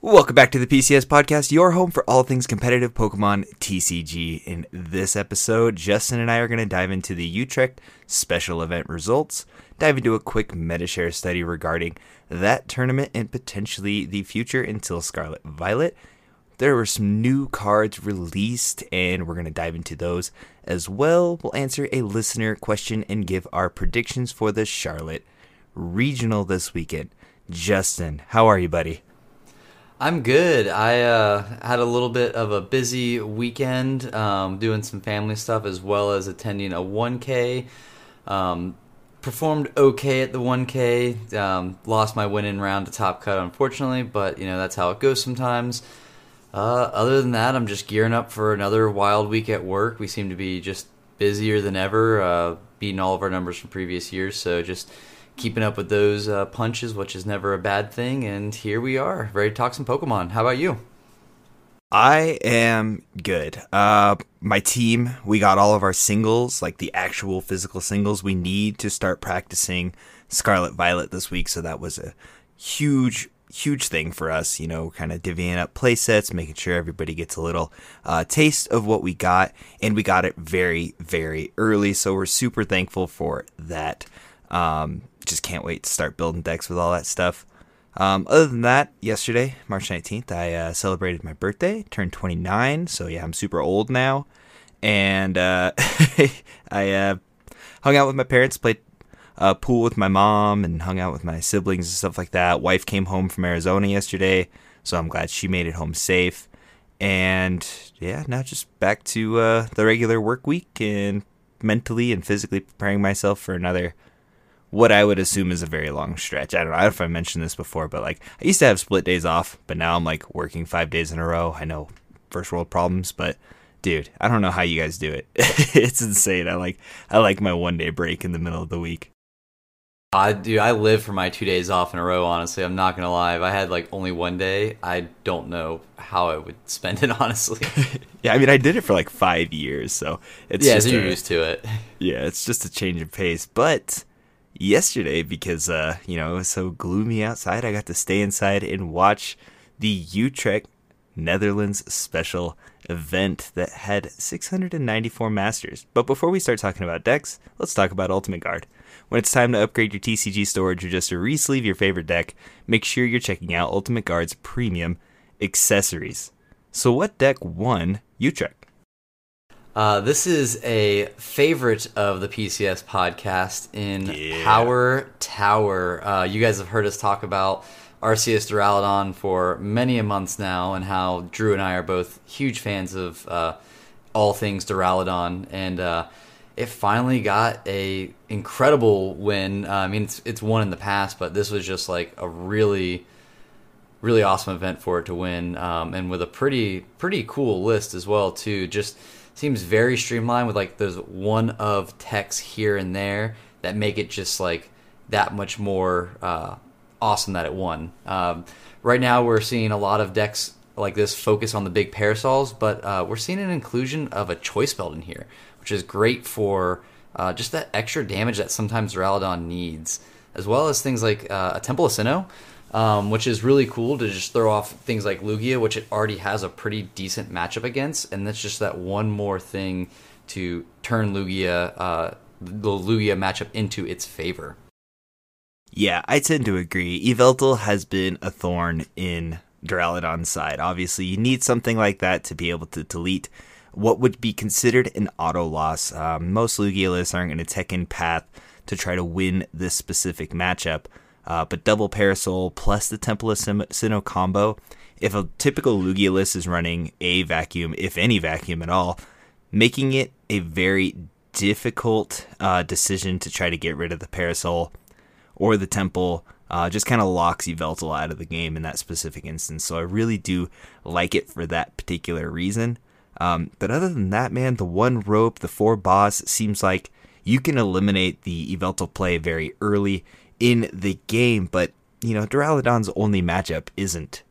Welcome back to the PCS Podcast, your home for all things competitive Pokemon TCG. In this episode, Justin and I are going to dive into the Utrecht special event results, dive into a quick Metashare study regarding that tournament and potentially the future until Scarlet Violet. There were some new cards released, and we're going to dive into those as well. We'll answer a listener question and give our predictions for the Charlotte Regional this weekend. Justin, how are you, buddy? I'm good. I uh, had a little bit of a busy weekend um, doing some family stuff as well as attending a 1K. Um, performed okay at the 1K. Um, lost my winning round to top cut, unfortunately, but you know that's how it goes sometimes. Uh, other than that, I'm just gearing up for another wild week at work. We seem to be just busier than ever, uh, beating all of our numbers from previous years. So just keeping up with those uh, punches, which is never a bad thing. And here we are, ready to talk some Pokemon. How about you? I am good. Uh, my team, we got all of our singles, like the actual physical singles we need to start practicing Scarlet Violet this week. So that was a huge, huge thing for us. You know, kind of divvying up play sets, making sure everybody gets a little uh, taste of what we got, and we got it very, very early. So we're super thankful for that. Um, just can't wait to start building decks with all that stuff. Um, other than that, yesterday, March 19th, I uh, celebrated my birthday, turned 29. So yeah, I'm super old now. And uh, I uh, hung out with my parents, played uh, pool with my mom, and hung out with my siblings and stuff like that. Wife came home from Arizona yesterday, so I'm glad she made it home safe. And yeah, now just back to uh, the regular work week and mentally and physically preparing myself for another what I would assume is a very long stretch. I don't know, if I mentioned this before, but like I used to have split days off, but now I'm like working five days in a row. I know first world problems, but dude, I don't know how you guys do it. it's insane. I like I like my one day break in the middle of the week. I do. I live for my two days off in a row. Honestly, I'm not gonna lie. If I had like only one day, I don't know how I would spend it. Honestly. yeah, I mean, I did it for like five years, so it's yeah, just so you're a, used to it. Yeah, it's just a change of pace, but yesterday because uh, you know it was so gloomy outside. I got to stay inside and watch the Utrecht Netherlands special event that had 694 masters. But before we start talking about decks, let's talk about Ultimate Guard. When it's time to upgrade your TCG storage or just to re-sleeve your favorite deck, make sure you're checking out Ultimate Guard's premium accessories. So what deck won Utrecht? Uh, this is a favorite of the PCS podcast in Yeah. Power Tower. Uh, you guys have heard us talk about Arceus Duraludon for many a months now, and how Drew and I are both huge fans of uh, all things Duraludon, and uh, it finally got a incredible win. Uh, I mean, it's it's won in the past, but this was just like a really really awesome event for it to win, um, and with a pretty pretty cool list as well too. Just seems very streamlined with like those one of techs here and there that make it just like that much more uh, awesome that it won. Um, right now, we're seeing a lot of decks like this focus on the big parasols, but uh, we're seeing an inclusion of a choice belt in here, which is great for uh, just that extra damage that sometimes Duraludon needs, as well as things like uh, a Temple of Sinnoh, um, which is really cool to just throw off things like Lugia, which it already has a pretty decent matchup against, and that's just that one more thing to turn Lugia, uh, the Lugia matchup into its favor. Yeah, I tend to agree. Yveltal has been a thorn in Duraludon's side. Obviously, you need something like that to be able to delete what would be considered an auto loss. Um, most Lugia lists aren't going to tech in path to try to win this specific matchup. Uh, but double Parasol plus the Temple of Sinnoh combo, if a typical Lugia list is running a vacuum, if any vacuum at all, making it a very difficult uh, decision to try to get rid of the Parasol or the Temple uh, just kind of locks Yveltal out of the game in that specific instance. So I really do like it for that particular reason. Um, but other than that, man, the one rope, the four boss seems like you can eliminate the Yveltal play very early in the game. But, you know, Duraludon's only matchup isn't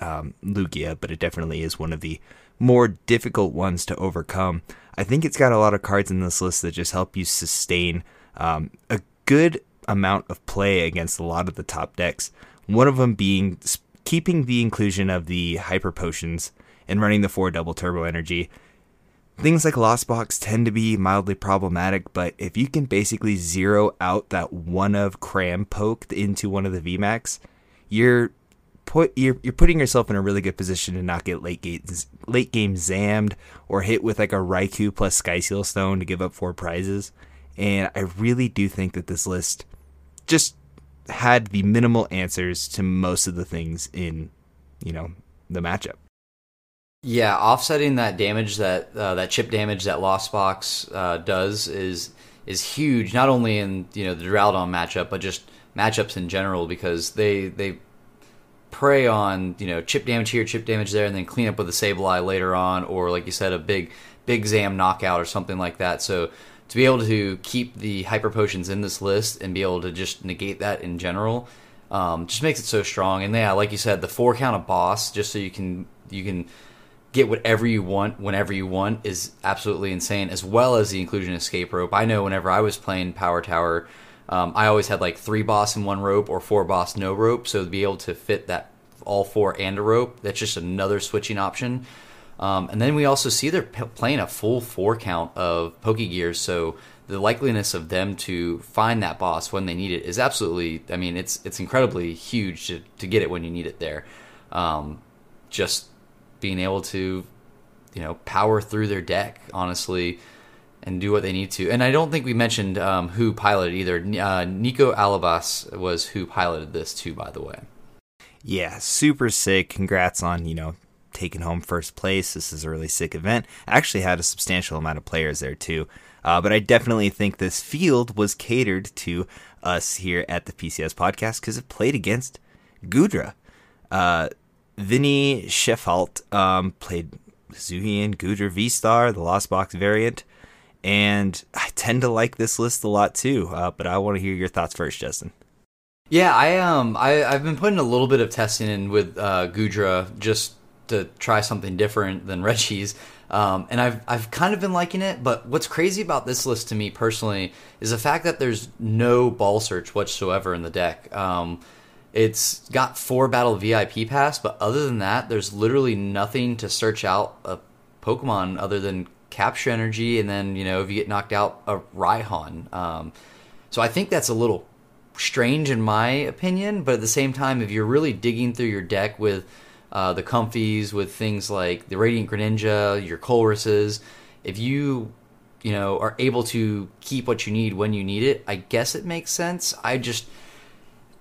um, Lugia, but it definitely is one of the more difficult ones to overcome. I think it's got a lot of cards in this list that just help you sustain um, a good amount of play against a lot of the top decks. One of them being keeping the inclusion of the hyper potions and running the four double turbo energy. Things like Lost Box tend to be mildly problematic, but if you can basically zero out that one of cram poked into one of the VMAX, you're put you're you're putting yourself in a really good position to not get late game late game zammed or hit with like a Raikou plus Sky Seal Stone to give up four prizes. And I really do think that this list just had the minimal answers to most of the things in, you know, the matchup. Yeah, offsetting that damage that uh, that chip damage that Lost Box uh, does is is huge. Not only in you know the Duraludon matchup, but just matchups in general because they they prey on you know chip damage here, chip damage there, and then clean up with a Sableye later on, or like you said, a big big Zam knockout or something like that. So to be able to keep the hyper potions in this list and be able to just negate that in general um, just makes it so strong. And yeah, like you said, the four count of boss just so you can you can get whatever you want whenever you want is absolutely insane. As well as the inclusion of escape rope. I know whenever I was playing Power Tower, um, I always had like three boss in one rope or four boss no rope. So to be able to fit that all four and a rope, that's just another switching option. Um, and then we also see they're p- playing a full four count of Pokegears, so the likeliness of them to find that boss when they need it is absolutely. I mean, it's it's incredibly huge to, to get it when you need it there. Um, just being able to, you know, power through their deck honestly, and do what they need to. And I don't think we mentioned um, who piloted either. Uh, Nico Alabas was who piloted this too, by the way. Yeah, super sick. Congrats on you know taking home first place. This is a really sick event. Actually, had a substantial amount of players there too. Uh, but I definitely think this field was catered to us here at the PCS podcast because it played against Goodra. Uh, Vinny Shefalt um, played Hisuian Goodra V Star, the Lost Box variant. And I tend to like this list a lot too. Uh, but I want to hear your thoughts first, Justin. Yeah, I um I I've been putting a little bit of testing in with uh, Goodra just to try something different than Reggie's. Um, and I've I've kind of been liking it, but what's crazy about this list to me personally is the fact that there's no ball search whatsoever in the deck. Um, it's got four battle VIP pass, but other than that, there's literally nothing to search out a Pokemon other than capture energy, and then you know if you get knocked out, a Raihan. Um, so I think that's a little strange in my opinion, but at the same time, if you're really digging through your deck with uh, the Comfeys, with things like the Radiant Greninja, your Colresses. If you, you know, are able to keep what you need when you need it, I guess it makes sense. I just,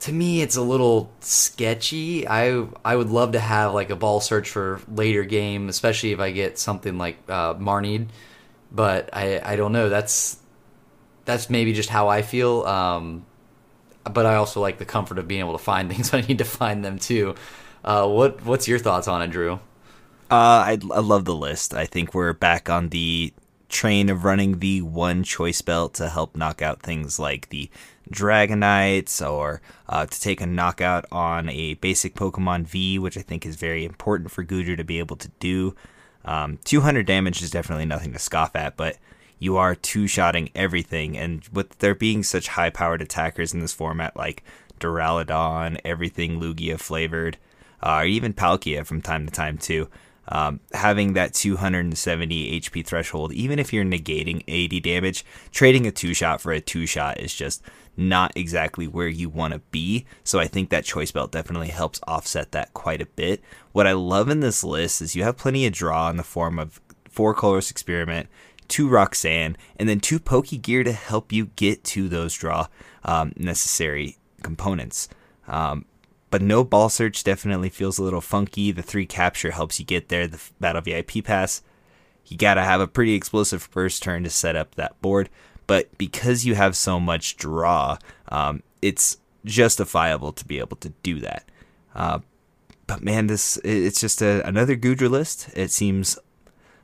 to me, it's a little sketchy. I I would love to have like a ball search for later game, especially if I get something like uh, Marnied. But I I don't know. That's that's maybe just how I feel. Um, but I also like the comfort of being able to find things when I need to find them too. Uh, what what's your thoughts on it, Drew? Uh, I, I love the list. I think we're back on the train of running the one choice belt to help knock out things like the Dragonites or uh, to take a knockout on a basic Pokemon V, which I think is very important for Goodra to be able to do. Um, 200 damage is definitely nothing to scoff at, but you are two shotting everything. And with there being such high powered attackers in this format like Duraludon, everything Lugia flavored, uh, or even Palkia from time to time too. Um, having that 270 HP threshold, even if you're negating 80 damage, trading a two shot for a two shot is just not exactly where you want to be. So I think that choice belt definitely helps offset that quite a bit. What I love in this list is you have plenty of draw in the form of four Colress's Experiment, two Roxanne, and then two Pokegear to help you get to those draw um, necessary components. Um, but no ball search definitely feels a little funky. The three capture helps you get there. The battle VIP pass, you gotta have a pretty explosive first turn to set up that board. But because you have so much draw, um, it's justifiable to be able to do that. Uh, but man, this it's just a, another Goodra list. It seems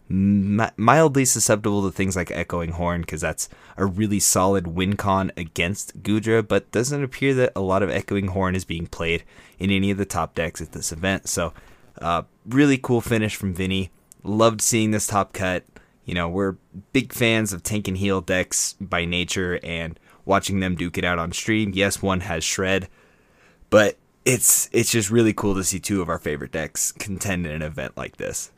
mildly susceptible to things like Echoing Horn because that's a really solid win con against Goodra, but doesn't appear that a lot of Echoing Horn is being played in any of the top decks at this event. So, uh, really cool finish from Vinny. loved seeing this top cut. You know, we're big fans of tank and heal decks by nature and watching them duke it out on stream. Yes, one has shred, but it's it's just really cool to see two of our favorite decks contend in an event like this.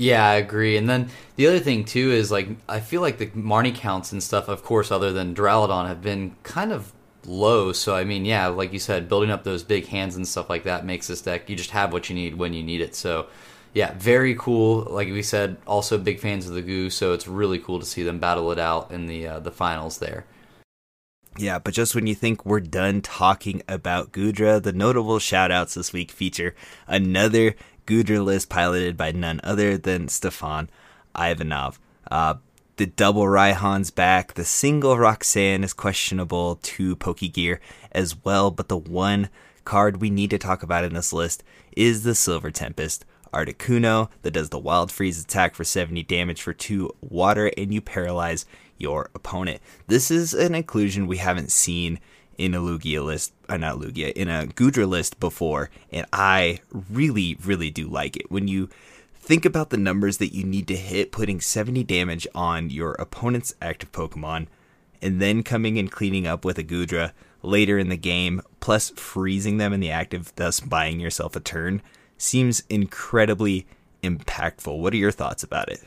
Yeah, I agree. And then the other thing too is like I feel like the Marnie counts and stuff, of course, other than Duraludon, have been kind of low. So I mean, yeah, like you said, building up those big hands and stuff like that makes this deck you just have what you need when you need it. So yeah, very cool. Like we said, also big fans of the goo, so it's really cool to see them battle it out in the uh, the finals there. Yeah, but just when you think we're done talking about Goodra, the notable shoutouts this week feature another Goodra list piloted by none other than Stefan Ivanov. Uh, the double Raihan's back. The single Roxanne is questionable to Pokegear as well, but the one card we need to talk about in this list is the Silver Tempest. Articuno that does the Wild Freeze attack for 70 damage for 2 water, and you paralyze your opponent. This is an inclusion we haven't seen in a Lugia list, uh, not Lugia, in a Goodra list before, and I really, really do like it. When you think about the numbers that you need to hit, putting 70 damage on your opponent's active Pokemon, and then coming and cleaning up with a Goodra later in the game, plus freezing them in the active, thus buying yourself a turn, seems incredibly impactful. What are your thoughts about it?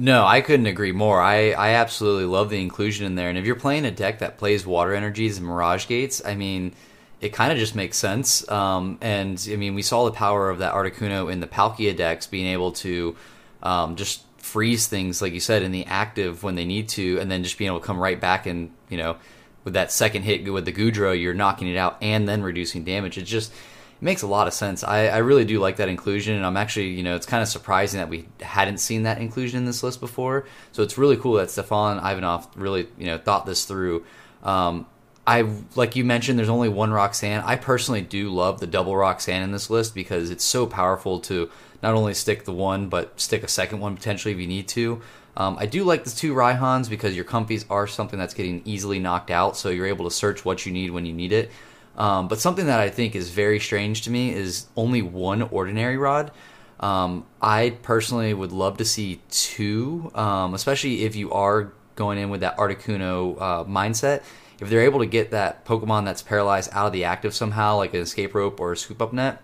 No, I couldn't agree more. I, I absolutely love the inclusion in there. And if you're playing a deck that plays water energies and mirage gates, I mean, it kind of just makes sense. Um, and I mean, we saw the power of that Articuno in the Palkia decks being able to um, just freeze things, like you said, in the active when they need to, and then just being able to come right back and, you know, with that second hit with the Goodra, you're knocking it out and then reducing damage. It's just it makes a lot of sense. I, I really do like that inclusion, and I'm actually, you know, it's kind of surprising that we hadn't seen that inclusion in this list before. So it's really cool that Stefan Ivanov really, you know, thought this through. Um, I like you mentioned, there's only one Roxanne. I personally do love the double Roxanne in this list because it's so powerful to not only stick the one, but stick a second one potentially if you need to. Um, I do like the two Raihans because your Comfeys are something that's getting easily knocked out, so you're able to search what you need when you need it. Um, but something that I think is very strange to me is only one ordinary rod. Um, I personally would love to see two, um, especially if you are going in with that Articuno uh, mindset. If they're able to get that Pokemon that's paralyzed out of the active somehow, like an escape rope or a scoop up net,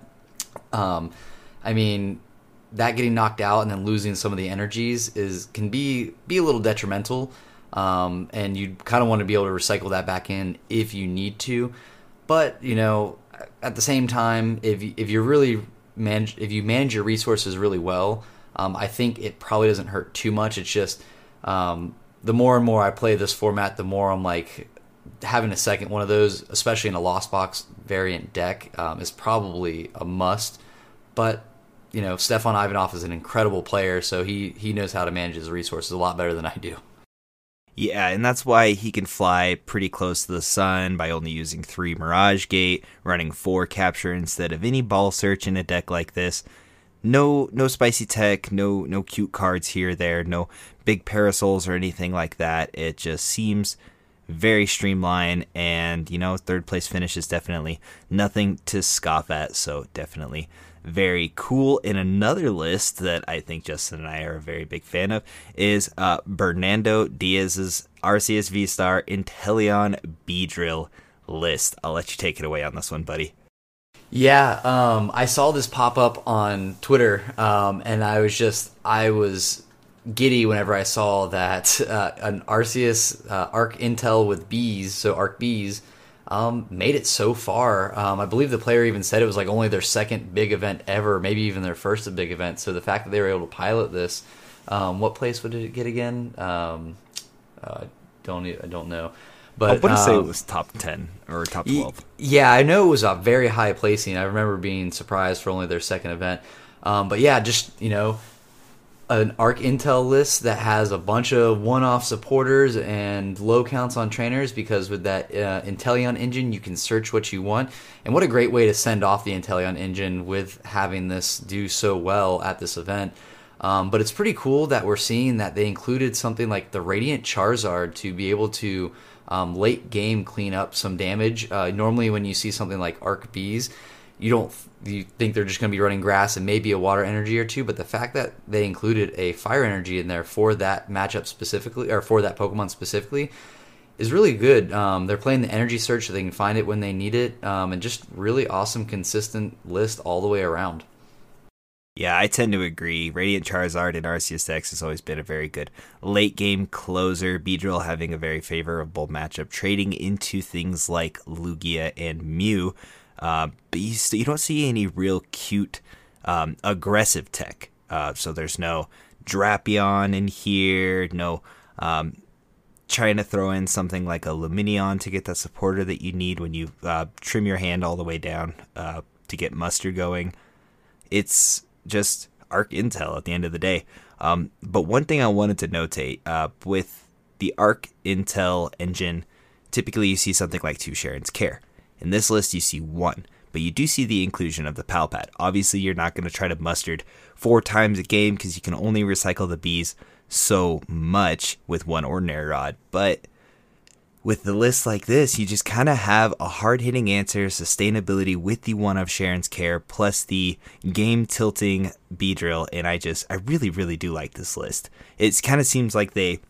um, I mean, that getting knocked out and then losing some of the energies is can be be a little detrimental. Um, and you kind of want to be able to recycle that back in if you need to. But you know, at the same time, if if you're really manage if you manage your resources really well, um, I think it probably doesn't hurt too much. It's just um, the more and more I play this format, the more I'm like having a second one of those, especially in a Lost Box variant deck, um, is probably a must. But you know, Stefan Ivanov is an incredible player, so he he knows how to manage his resources a lot better than I do. Yeah, and that's why he can fly pretty close to the sun by only using three Mirage Gate, running four capture instead of any ball search in a deck like this. No no spicy tech, no no cute cards here, there, no big parasols or anything like that. It just seems very streamlined and you know, third place finish is definitely nothing to scoff at, so definitely very cool. In another list that I think Justin and I are a very big fan of is uh, Bernardo Diaz's Arceus V Star Inteleon Beedrill list. I'll let you take it away on this one, buddy. Yeah, um, I saw this pop up on Twitter, um, and I was just I was giddy whenever I saw that uh, an Arceus uh, Arc Intel with bees, so Arc bees um, made it so far. Um, I believe the player even said it was like only their second big event ever, maybe even their first big event. So the fact that they were able to pilot this, um, what place would it get again? Um, uh, don't I don't know. But I wouldn't say it um, was top ten or top twelve. Yeah, I know it was a very high placing. I remember being surprised for only their second event. Um, but yeah, just you know, an ARC Intel list that has a bunch of one-off supporters and low counts on trainers because with that uh, Inteleon engine you can search what you want. And what a great way to send off the Inteleon engine with having this do so well at this event. Um, but it's pretty cool that we're seeing that they included something like the Radiant Charizard to be able to um, late game clean up some damage. Uh, normally, when you see something like Arc Bees, you don't you think they're just going to be running grass and maybe a water energy or two, but the fact that they included a fire energy in there for that matchup specifically or for that Pokemon specifically is really good. Um, they're playing the energy search so they can find it when they need it, um, and just really awesome, consistent list all the way around. Yeah, I tend to agree. Radiant Charizard and Arceus Dex has always been a very good late game closer. Beedrill having a very favorable matchup, trading into things like Lugia and Mew. Uh, but you, st- you don't see any real cute, um, aggressive tech. Uh, so there's no Drapion in here, no um, trying to throw in something like a Lumineon to get that supporter that you need when you uh, trim your hand all the way down uh, to get mustard going. It's just Arc Intel at the end of the day. Um, but one thing I wanted to notate uh, with the Arc Intel engine, typically you see something like two Cheren's Care. In this list, you see one, but you do see the inclusion of the Pal Pad. Obviously, you're not going to try to mustard four times a game because you can only recycle the bees so much with one ordinary rod, but with the list like this, you just kind of have a hard hitting answer, sustainability with the one of Cheren's Care, plus the game tilting Beedrill, and I just, I really, really do like this list. It kind of seems like they,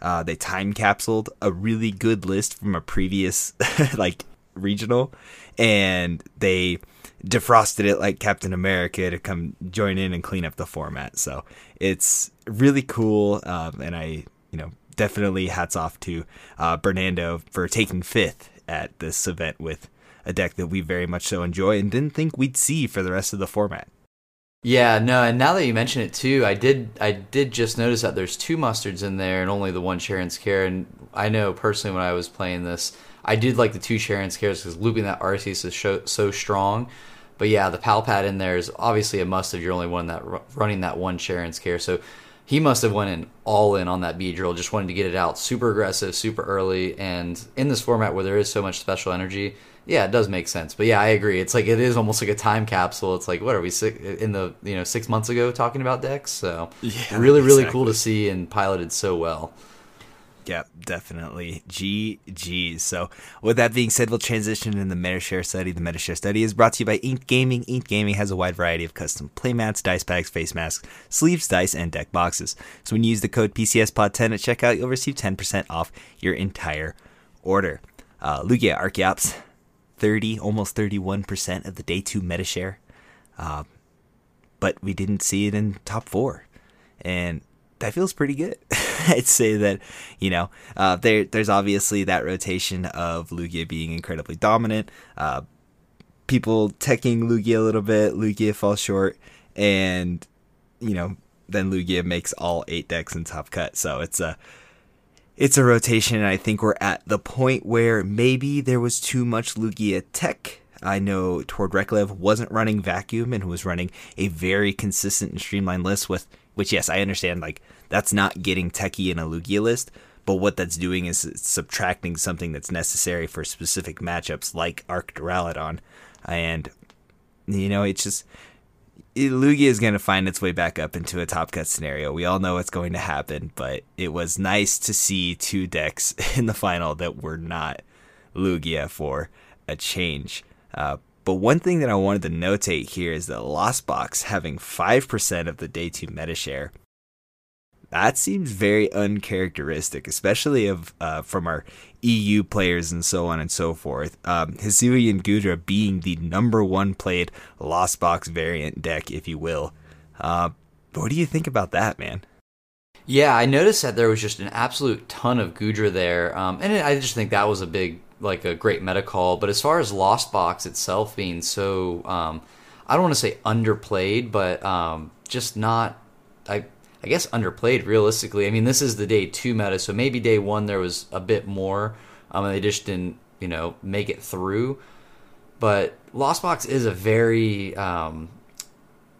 uh, they time capsuled a really good list from a previous, like, regional, and they defrosted it like Captain America to come join in and clean up the format. So it's really cool, um, and I, you know, definitely hats off to uh, Bernardo for taking fifth at this event with a deck that we very much so enjoy and didn't think we'd see for the rest of the format. Yeah, no, and now that you mention it too, I did I did just notice that there's two mustards in there and only the one Cheren's Care. And I know personally when I was playing this, I did like the two Cheren's Cares because looping that Arceus is so, so strong. But yeah, the Pal Pad in there is obviously a must if you're only one that running that one Cheren's Care. So he must have went in all in on that Beedrill, just wanted to get it out super aggressive, super early, and in this format where there is so much special energy, yeah, it does make sense. But yeah, I agree. It's like it is almost like a time capsule. It's like what are we in the you know six months ago talking about decks? So yeah, really, really exactly. cool to see and piloted so well. Yep, definitely. GG. So, with that being said, we'll transition in the MetaShare study. The MetaShare study is brought to you by Inked Gaming. Inked Gaming has a wide variety of custom playmats, dice packs, face masks, sleeves, dice, and deck boxes. So, when you use the code PCSPOD10 at checkout, you'll receive 10% off your entire order. Uh, Lugia Archeops, 30, almost 31% of the day two MetaShare. Uh, but we didn't see it in top four. And that feels pretty good. I'd say that, you know, uh, there there's obviously that rotation of Lugia being incredibly dominant, uh, people teching Lugia a little bit, Lugia falls short, and, you know, then Lugia makes all eight decks in top cut. So it's a it's a rotation, and I think we're at the point where maybe there was too much Lugia tech. I know Tord Reklev wasn't running vacuum and was running a very consistent and streamlined list with which, yes, I understand. Like that's not getting techie in a Lugia list, but what that's doing is subtracting something that's necessary for specific matchups like Arc Duraludon, and you know it's just Lugia is going to find its way back up into a top cut scenario. We all know what's going to happen, but it was nice to see two decks in the final that were not Lugia for a change. Uh, but one thing that I wanted to notate here is that Lost Box having 5% of the day two meta share. That seems very uncharacteristic, especially of uh, from our EU players and so on and so forth. Um, Hisuian Goodra being the number one played Lost Box variant deck, if you will. Uh, what do you think about that, man? Yeah, I noticed that there was just an absolute ton of Goodra there, um, and I just think that was a big like a great meta call. But as far as Lost Box itself being so, um, I don't want to say underplayed, but um, just not. I I guess underplayed realistically. I mean, this is the day two meta, so maybe day one there was a bit more, um, and they just didn't you know make it through. But Lost Box is a very um,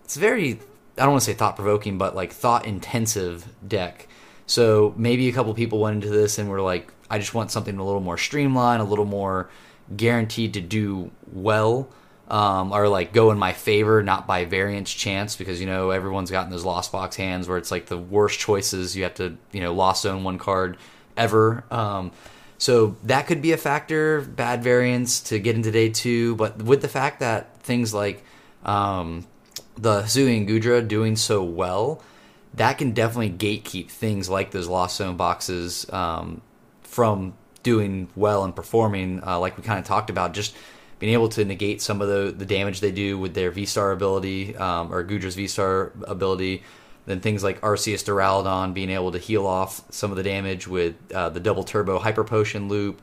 it's very I don't want to say thought provoking, but like thought intensive deck. So maybe a couple people went into this and were like, I just want something a little more streamlined, a little more guaranteed to do well, um, or like go in my favor, not by variance chance, because you know everyone's gotten those lost box hands where it's like the worst choices. You have to you know lost zone one card ever. Um, So that could be a factor, bad variance to get into day two. But with the fact that things like um, the Hisuian Goodra doing so well, that can definitely gatekeep things like those Lost Zone boxes um, from doing well and performing, uh, like we kind of talked about, just being able to negate some of the, the damage they do with their V Star ability um, or Goodra's V Star ability. Then things like Arceus Duraludon being able to heal off some of the damage with uh, the double turbo hyper potion loop.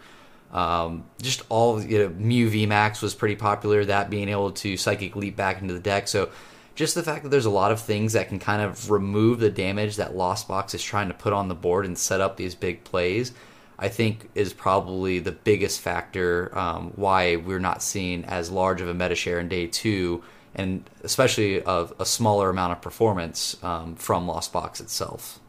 Um, just all you know, Mew VMAX was pretty popular. That being able to psychic leap back into the deck. So just the fact that there's a lot of things that can kind of remove the damage that Lost Box is trying to put on the board and set up these big plays. I think is probably the biggest factor um, why we're not seeing as large of a meta share in day two and especially of a smaller amount of performance um, from Lost Box itself.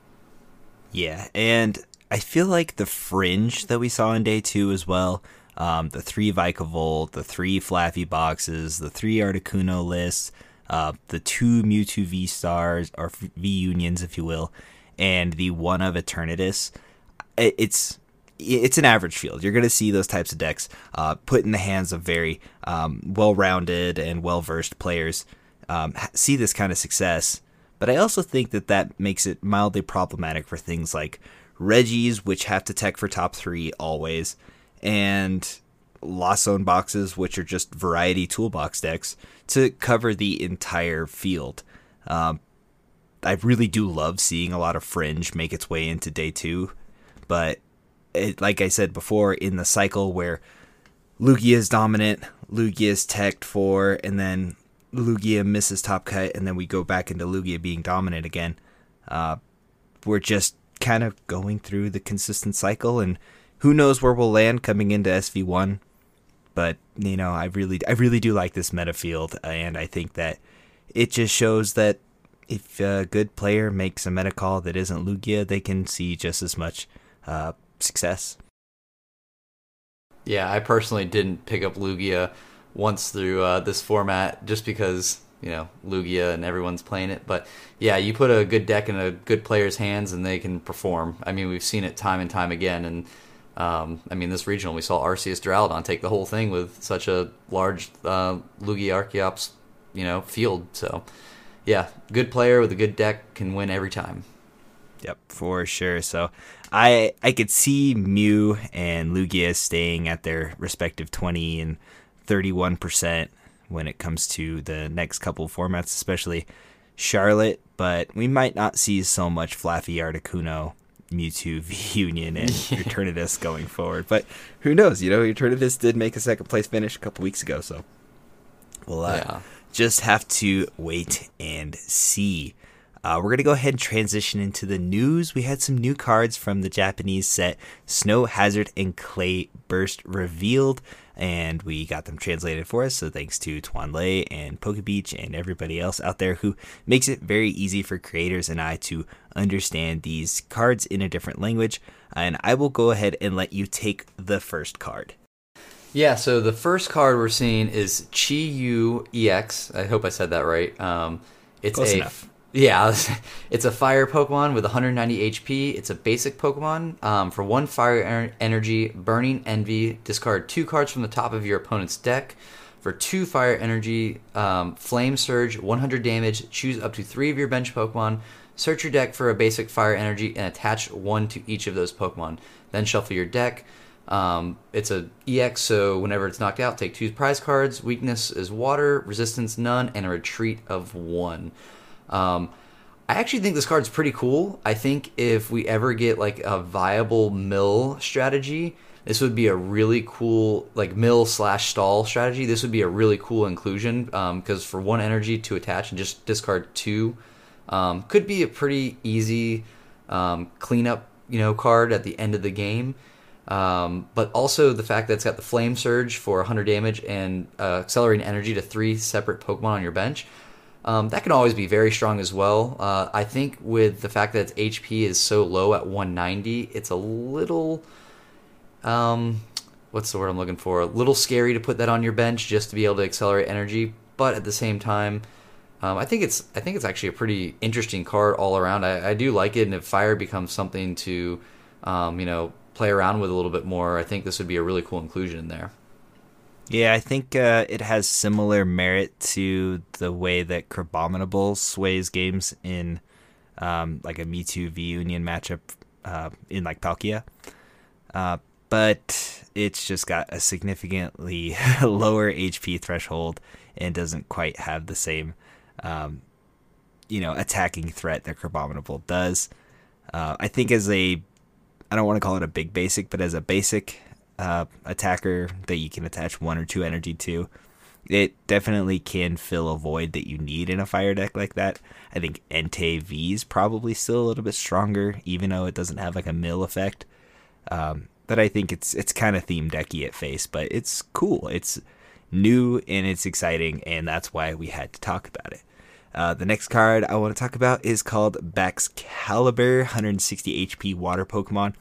Yeah, and I feel like the fringe that we saw in day two as well. Um, the three Vikavolt, the three Flaaffy boxes, the three Articuno lists, uh, the two Mewtwo V stars or V unions, if you will, and the one of Eternatus. It's it's an average field. You're going to see those types of decks uh, put in the hands of very um, well-rounded and well-versed players. Um, see this kind of success, but I also think that that makes it mildly problematic for things like Reggie's, which have to tech for top three always, and Lost Zone boxes, which are just variety toolbox decks to cover the entire field. Um, I really do love seeing a lot of Fringe make its way into day two, but it, like I said before, in the cycle where Lugia is dominant, Lugia is teched for, and then Lugia misses top cut, and then we go back into Lugia being dominant again. Uh, we're just kind of going through the consistent cycle, and who knows where we'll land coming into SV1. But you know, I really, I really do like this meta field, and I think that it just shows that if a good player makes a meta call that isn't Lugia, they can see just as much uh, success. Yeah, I personally didn't pick up Lugia once through uh, this format just because you know Lugia and everyone's playing it. But yeah, you put a good deck in a good player's hands and they can perform. I mean, we've seen it time and time again. And um, I mean, this regional we saw Arceus Duraludon take the whole thing with such a large uh, Lugia Archeops, you know, field. So yeah, good player with a good deck can win every time. Yep, for sure. So I I could see Mew and Lugia staying at their respective 20 and 31% when it comes to the next couple formats, especially Charlotte, but we might not see so much Flaaffy Articuno, Mewtwo V Union, and Eternatus going forward. But who knows? You know, Eternatus did make a second place finish a couple weeks ago, so we'll uh, yeah. just have to wait and see. Uh, we're going to go ahead and transition into the news. We had some new cards from the Japanese set Snow Hazard and Clay Burst revealed, and we got them translated for us. So thanks to Tuan Lei and Pokebeach and everybody else out there who makes it very easy for creators and I to understand these cards in a different language. And I will go ahead and let you take the first card. Yeah, so the first card we're seeing is Chi Yu EX. I hope I said that right. Um, it's Close a enough. Yeah, it's a fire Pokemon with 190 HP. It's a basic Pokemon. Um, for one fire energy, Burning Envy, discard two cards from the top of your opponent's deck. For two fire energy, um, Flame Surge, 100 damage. Choose up to three of your bench Pokemon. Search your deck for a basic fire energy and attach one to each of those Pokemon. Then shuffle your deck. Um, it's a EX, so whenever it's knocked out, take two prize cards. Weakness is water, resistance none, and a retreat of one. Um, I actually think this card's pretty cool. I think if we ever get like a viable mill strategy, this would be a really cool like mill slash stall strategy. This would be a really cool inclusion because um, for one energy to attach and just discard two um, could be a pretty easy um, cleanup you know card at the end of the game. Um, but also the fact that it's got the flame surge for 100 damage and uh, accelerating energy to three separate Pokemon on your bench um, that can always be very strong as well. Uh, I think with the fact that its HP is so low at 190, it's a little, um, what's the word I'm looking for? A little scary to put that on your bench just to be able to accelerate energy. But at the same time, um, I think it's I think it's actually a pretty interesting card all around. I, I, do like it, and if fire becomes something to, um, you know, play around with a little bit more, I think this would be a really cool inclusion in there. Yeah, I think uh, it has similar merit to the way that Crabominable sways games in um, like a Mewtwo v Union matchup uh, in like Palkia. Uh, but it's just got a significantly lower HP threshold and doesn't quite have the same, um, you know, attacking threat that Crabominable does. Uh, I think as a, I don't want to call it a big basic, but as a basic uh, attacker that you can attach one or two energy to, it definitely can fill a void that you need in a fire deck like that. I think Entei V is probably still a little bit stronger, even though it doesn't have like a mill effect. Um, but I think it's it's kind of theme decky at face, but it's cool. It's new and it's exciting, and that's why we had to talk about it. Uh, the next card I want to talk about is called Baxcalibur, 160 HP water Pokemon.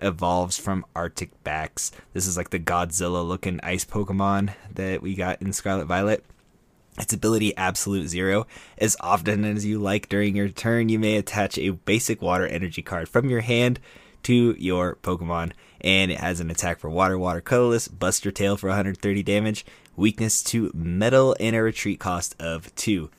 Evolves from Arctic Bax. This is like the Godzilla looking ice Pokemon that we got in Scarlet Violet. Its ability Absolute Zero. As often as you like during your turn, you may attach a basic water energy card from your hand to your Pokemon. And it has an attack for Water, Water, Colorless, Buster Tail for 130 damage, weakness to Metal, and a retreat cost of 2.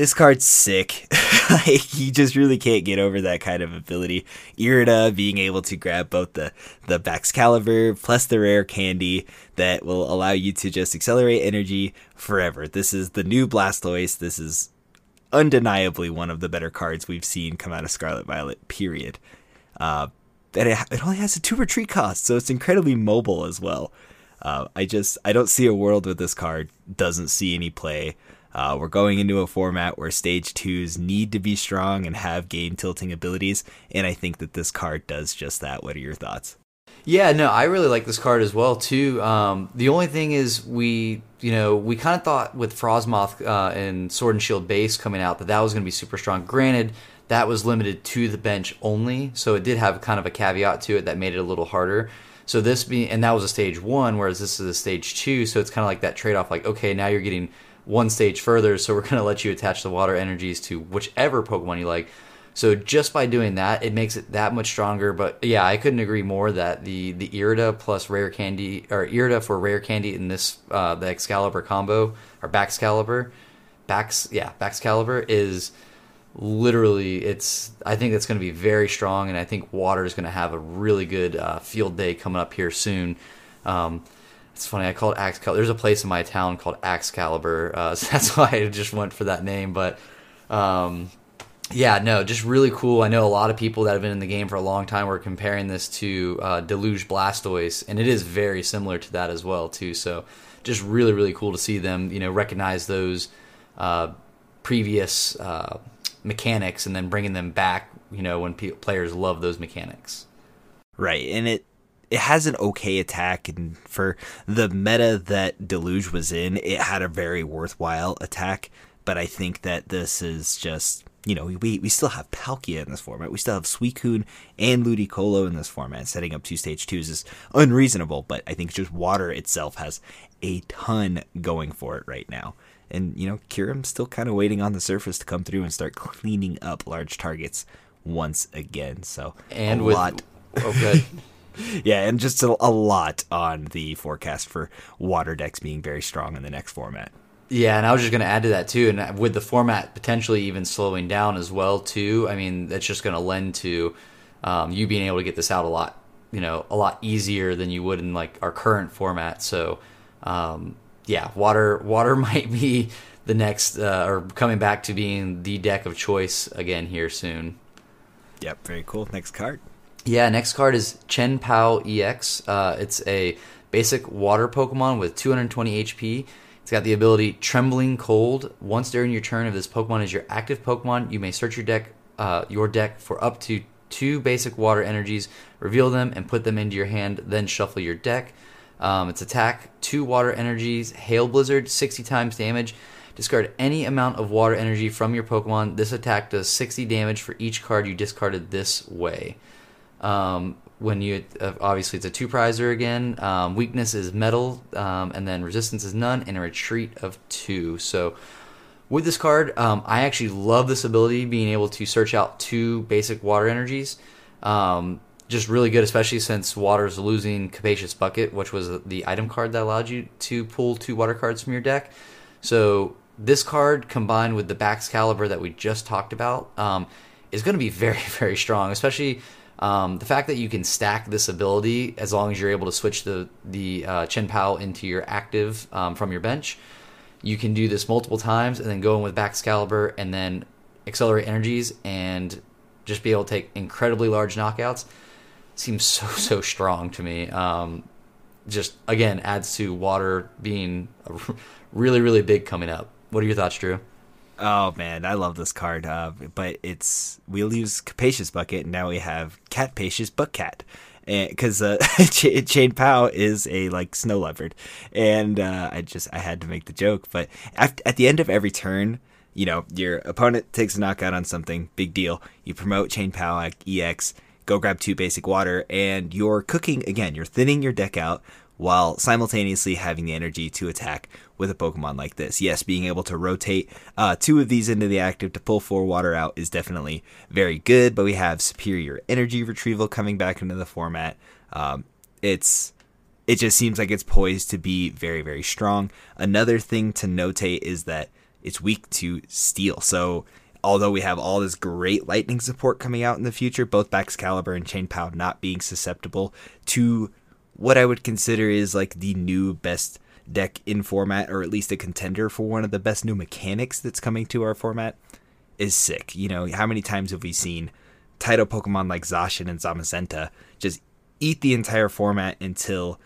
This card's sick. like, you just really can't get over that kind of ability. Irida being able to grab both the the Baxcalibur plus the rare candy that will allow you to just accelerate energy forever. This is the new Blastoise. This is undeniably one of the better cards we've seen come out of Scarlet Violet. Period. Uh, and it, it only has a two retreat cost, so it's incredibly mobile as well. Uh, I just I don't see a world where this card doesn't see any play. Uh, we're going into a format where stage twos need to be strong and have game tilting abilities, and I think that this card does just that. What are your thoughts? Yeah, no, I really like this card as well too. Um, the only thing is, we you know we kind of thought with Frosmoth uh, and Sword and Shield base coming out that that was going to be super strong. Granted, that was limited to the bench only, so it did have kind of a caveat to it that made it a little harder. So this being, and that was a stage one, whereas this is a stage two, so it's kind of like that trade off. Like, okay, now you're getting one stage further, so we're going to let you attach the water energies to whichever Pokemon you like. So just by doing that, it makes it that much stronger. But yeah, I couldn't agree more that the the Irida plus rare candy or Irida for rare candy in this uh, the Excalibur combo or Baxcalibur, Bax yeah Baxcalibur is literally it's I think it's going to be very strong, and I think Water is going to have a really good uh, field day coming up here soon. Um, it's funny I call it Axe. There's a place in my town called Axcalibur, uh, so that's why I just went for that name. But um, yeah, no, just really cool. I know a lot of people that have been in the game for a long time were comparing this to uh, Deluge Blastoise, and it is very similar to that as well too. So just really really cool to see them you know recognize those uh, previous uh, mechanics and then bringing them back. You know when players love those mechanics. Right, and it it has an okay attack, and for the meta that Deluge was in, it had a very worthwhile attack. But I think that this is just you know, we, we still have Palkia in this format. We still have Suicune and Ludicolo in this format. Setting up two stage twos is unreasonable, but I think just water itself has a ton going for it right now. And, you know, Kyurem's still kind of waiting on the surface to come through and start cleaning up large targets once again. So, and a with, lot. Oh, good. yeah, and just a, a lot on the forecast for water decks being very strong in the next format. Yeah, and I was just going to add to that too, and with the format potentially even slowing down as well too. I mean, that's just going to lend to um, you being able to get this out a lot, you know, a lot easier than you would in like our current format. So, um, yeah, water water might be the next uh, or coming back to being the deck of choice again here soon. Yep, very cool. Next card. Yeah, next card is Chien Pao EX. Uh, it's a basic water Pokemon with 220 HP. It's got the ability Trembling Cold. Once during your turn, if this Pokemon is your active Pokemon, you may search your deck, uh, your deck for up to two basic water energies, reveal them, and put them into your hand. Then shuffle your deck. Um, its attack: two water energies, Hail Blizzard, 60 times damage. Discard any amount of water energy from your Pokemon. This attack does 60 damage for each card you discarded this way. Um, when you uh, obviously it's a two prizer again. Um, weakness is metal, um, and then resistance is none, and a retreat of two. So with this card, um, I actually love this ability, being able to search out two basic water energies. Um, just really good, especially since Water's losing Capacious Bucket, which was the item card that allowed you to pull two water cards from your deck. So this card combined with the Baxcalibur that we just talked about um, is going to be very, very strong, especially um, the fact that you can stack this ability as long as you're able to switch the the uh, Chien Pao into your active um, from your bench. You can do this multiple times and then go in with Baxcalibur and then accelerate energies and just be able to take incredibly large knockouts. Seems so so strong to me. Um, just again adds to water being really really big coming up. What are your thoughts, Drew? Oh man, I love this card. Uh, but it's we'll use Capacious Bucket, and now we have Cat Pacious Buck Cat, because uh, Ch- Chien Pao is a like snow leopard, and uh, I just I had to make the joke. But at, at the end of every turn, you know your opponent takes a knockout on something, big deal. You promote Chien Pao EX, go grab two basic water, and you're cooking again. You're thinning your deck out while simultaneously having the energy to attack with a Pokemon like this. Yes, being able to rotate uh, two of these into the active to pull four water out is definitely very good, but we have superior energy retrieval coming back into the format. Um, it's it just seems like it's poised to be very very strong. Another thing to notate is that it's weak to steel. So although we have all this great lightning support coming out in the future, both Baxcalibur and Chien not being susceptible to what I would consider is like the new best deck in format, or at least a contender for one of the best new mechanics that's coming to our format, is sick. You know, how many times have we seen title Pokemon like Zacian and Zamazenta just eat the entire format until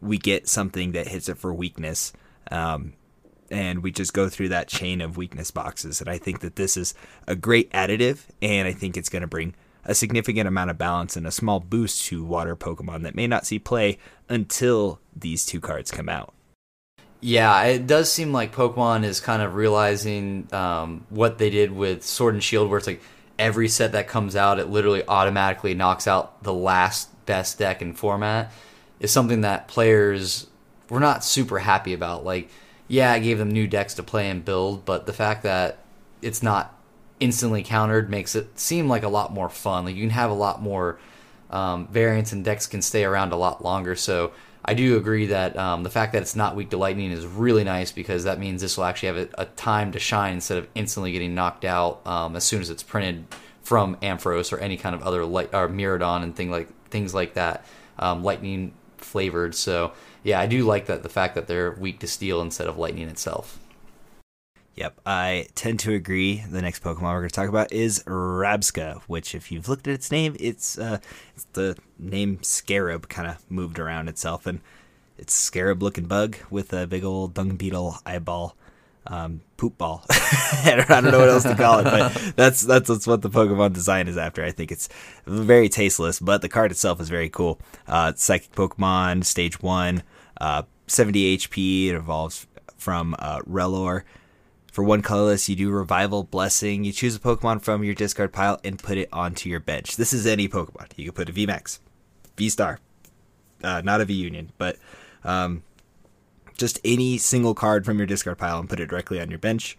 we get something that hits it for weakness? Um, and we just go through that chain of weakness boxes. And I think that this is a great additive, and I think it's going to bring a significant amount of balance and a small boost to water Pokemon that may not see play until these two cards come out. Yeah, it does seem like Pokemon is kind of realizing um, what they did with Sword and Shield, where it's like every set that comes out, it literally automatically knocks out the last best deck in format. Is something that players were not super happy about. Like, yeah, I gave them new decks to play and build, but the fact that it's not instantly countered makes it seem like a lot more fun. Like you can have a lot more um, variants and decks can stay around a lot longer. So I do agree that um, the fact that it's not weak to lightning is really nice because that means this will actually have a, a time to shine instead of instantly getting knocked out um, as soon as it's printed from Ampharos or any kind of other light or Miraidon and thing like things like that, um, lightning flavored. So yeah, I do like that the fact that they're weak to steel instead of lightning itself. Yep, I tend to agree. The next Pokemon we're going to talk about is Rabsca, which, if you've looked at its name, it's uh, it's the name Scarab kind of moved around itself, and it's scarab-looking bug with a big old dung beetle eyeball, um, poop ball. I don't know what else to call it, but that's, that's that's what the Pokemon design is after. I think it's very tasteless, but the card itself is very cool. Uh, Psychic Pokemon, Stage One, uh, 70 HP. It evolves from uh, Rellor. For one colorless, you do Revival Blessing. You choose a Pokemon from your discard pile and put it onto your bench. This is any Pokemon. You can put a VMAX, V Star, uh, not a V Union, but um, just any single card from your discard pile and put it directly on your bench.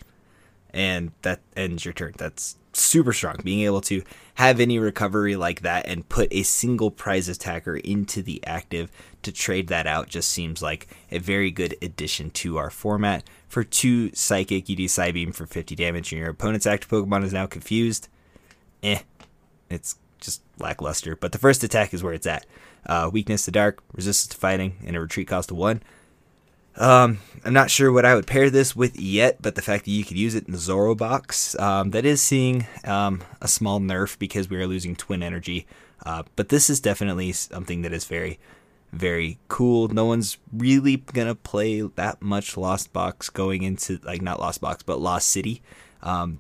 And that ends your turn. That's super strong. Being able to have any recovery like that and put a single prize attacker into the active to trade that out just seems like a very good addition to our format. For two psychic, you do Psybeam for 50 damage, and your opponent's active Pokemon is now confused. Eh, it's just lackluster. But the first attack is where it's at. Uh, weakness to dark, resistance to fighting, and a retreat cost of one. Um, I'm not sure what I would pair this with yet, but the fact that you could use it in the Zoro box, um, that is seeing um, a small nerf because we are losing twin energy. Uh, but this is definitely something that is very, very cool. No one's really gonna play that much Lost Box going into like not Lost Box, but Lost City, um,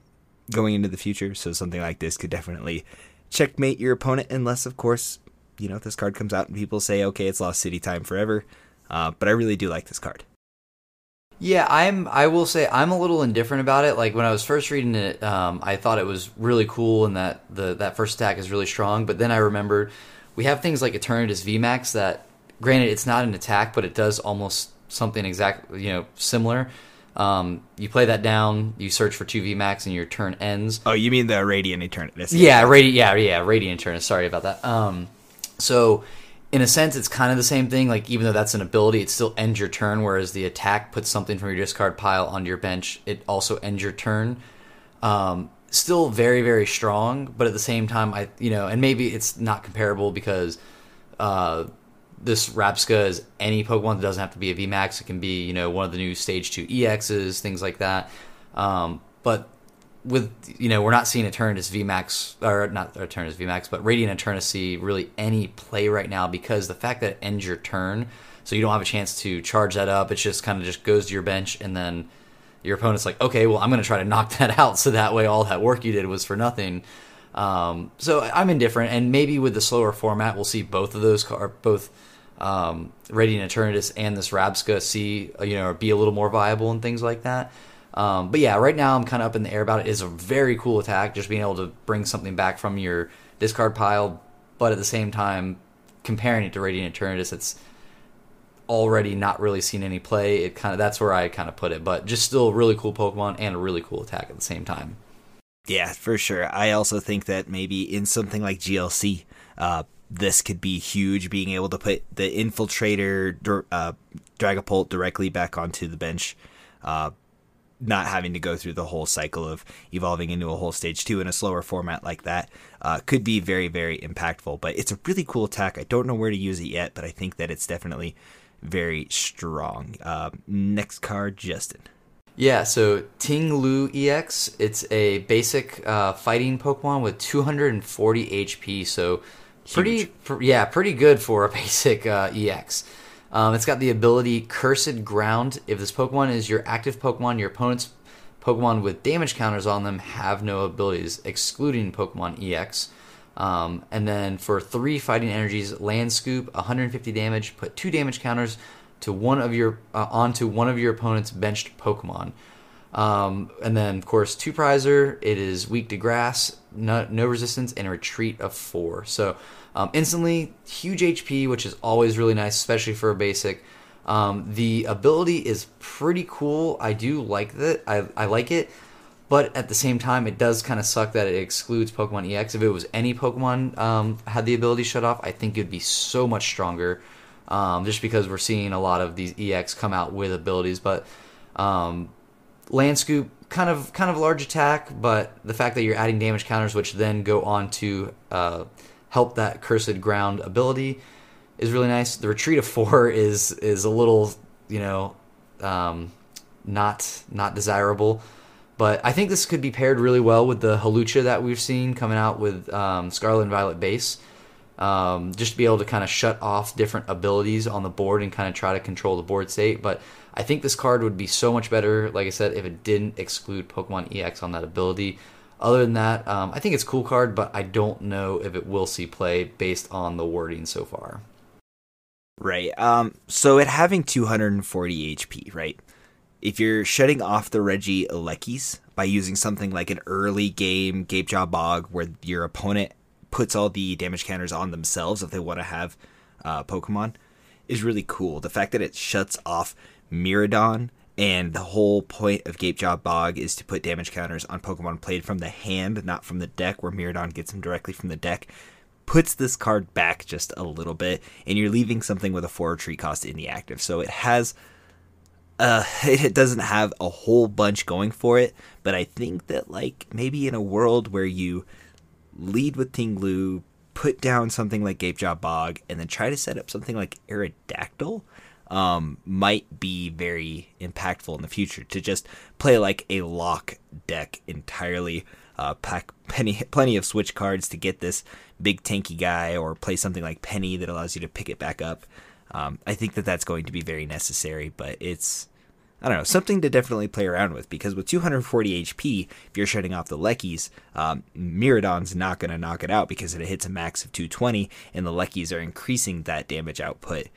going into the future. So something like this could definitely checkmate your opponent, unless of course you know this card comes out and people say, okay, it's Lost City time forever. Uh, but I really do like this card. Yeah, I'm. I will say I'm a little indifferent about it. Like when I was first reading it, um, I thought it was really cool and that the that first attack is really strong. But then I remembered we have things like Eternatus VMAX that, granted, it's not an attack, but it does almost something exact, you know, similar. Um, you play that down, you search for two VMAX, and your turn ends. Oh, you mean the Radiant Eternatus? Yeah, Radiant. Yeah, yeah, Radiant Eternatus. Sorry about that. Um, So, in a sense, it's kind of the same thing. Like, even though that's an ability, it still ends your turn, whereas the attack puts something from your discard pile onto your bench. It also ends your turn. Um, still very, very strong, but at the same time, I, you know, and maybe it's not comparable because uh, this Rabsca is any Pokemon that doesn't have to be a VMAX. It can be, you know, one of the new Stage 2 EXs, things like that. Um, but with you know we're not seeing Eternatus VMAX or not Eternatus VMAX, but Radiant see really any play right now because the fact that it ends your turn, so you don't have a chance to charge that up. It just kind of just goes to your bench, and then your opponent's like, okay, well I'm going to try to knock that out, so that way all that work you did was for nothing. Um, so I'm indifferent, and maybe with the slower format, we'll see both of those car both um, Radiant Eternatus and this Rabsca see you know be a little more viable and things like that. Um, but yeah, right now I'm kind of up in the air about it. It's a very cool attack, just being able to bring something back from your discard pile, but at the same time, comparing it to Radiant Eternatus, it's already not really seen any play. It kind of that's where I kind of put it, but just still a really cool Pokemon and a really cool attack at the same time. Yeah, for sure. I also think that maybe in something like GLC, uh, this could be huge. Being able to put the Infiltrator, uh, Dragapult directly back onto the bench. Uh, not having to go through the whole cycle of evolving into a whole stage two in a slower format like that uh, could be very, very impactful. But it's a really cool attack. I don't know where to use it yet, but I think that it's definitely very strong. Uh, next card, Justin. Yeah, so Ting Lu EX. It's a basic uh, fighting Pokemon with 240 HP. So pretty, pr- yeah, pretty good for a basic uh, EX. Um, it's got the ability Cursed Ground. If this Pokemon is your active Pokemon, your opponent's Pokemon with damage counters on them have no abilities, excluding Pokemon EX. Um, and then for three fighting energies, Land Scoop, 150 damage. Put two damage counters to one of your uh, onto one of your opponent's benched Pokemon. Um, and then of course two prizer. It is weak to grass, no, no resistance, and a retreat of four. So um, instantly, huge HP, which is always really nice, especially for a basic. Um, the ability is pretty cool. I do like that. I, I like it, but at the same time, it does kind of suck that it excludes Pokemon EX. If it was any Pokemon um, had the ability shut off, I think it'd be so much stronger. Um, just because we're seeing a lot of these EX come out with abilities, but um, Land Scoop kind of kind of large attack, but the fact that you're adding damage counters, which then go on to uh, help that cursed ground ability is really nice. The retreat of four is is a little you know um, not not desirable, but I think this could be paired really well with the Hawlucha that we've seen coming out with um, Scarlet and Violet base. Um, just to be able to kind of shut off different abilities on the board and kind of try to control the board state. But I think this card would be so much better, like I said, if it didn't exclude Pokemon EX on that ability. Other than that, um, I think it's cool card, but I don't know if it will see play based on the wording so far. Right. Um. So it having 240 HP, right? If you're shutting off the Regielekis by using something like an early game Gapejaw Bog, where your opponent puts all the damage counters on themselves if they want to have uh, Pokemon, is really cool. The fact that it shuts off Miraidon and the whole point of Gapejaw Bog is to put damage counters on Pokemon played from the hand, not from the deck, where Miraidon gets them directly from the deck. Puts this card back just a little bit, and you're leaving something with a four retreat cost in the active. So it has, uh, it doesn't have a whole bunch going for it, but I think that like maybe in a world where you lead with Ting Lu, put down something like Gapejaw Bog, and then try to set up something like Aerodactyl, um, might be very impactful in the future to just play like a lock deck entirely. Uh, pack plenty, plenty of switch cards to get this big tanky guy, or play something like Penny that allows you to pick it back up. Um, I think that that's going to be very necessary, but it's I don't know something to definitely play around with because with 240 HP, if you're shutting off the Leckies, um, Miraidon's not going to knock it out because it hits a max of 220, and the Leckies are increasing that damage output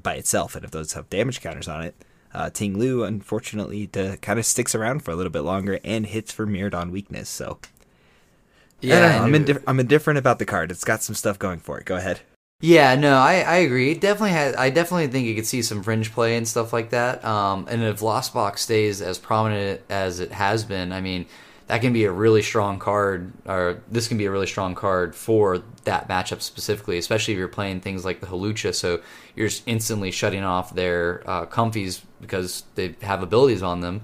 by itself, and if those have damage counters on it, uh, Ting Lu unfortunately kind of sticks around for a little bit longer and hits for Miraidon weakness. So yeah, I'm indif- I'm indifferent about the card. It's got some stuff going for it. Go ahead. Yeah, no, I, I agree. It definitely has. I definitely think you could see some fringe play and stuff like that. Um, and if Lost Box stays as prominent as it has been, I mean, that can be a really strong card, or this can be a really strong card for that matchup specifically, especially if you're playing things like the Hawlucha. So you're just instantly shutting off their uh, Comfeys because they have abilities on them,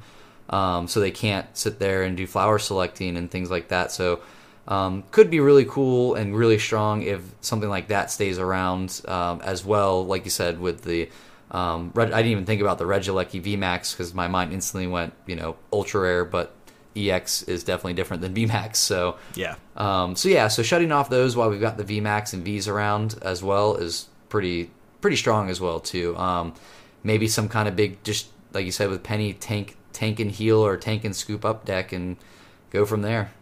um, so they can't sit there and do flower selecting and things like that. So um, could be really cool and really strong if something like that stays around um, as well. Like you said, with the um, I didn't even think about the Regieleki VMAX because my mind instantly went, you know, ultra rare, but EX is definitely different than VMAX. So yeah, um, so yeah, so shutting off those while we've got the VMAX and Vs around as well is pretty pretty strong as well too. Um, maybe some kind of big, just like you said with Penny, tank tank and heal or tank and scoop up deck and go from there.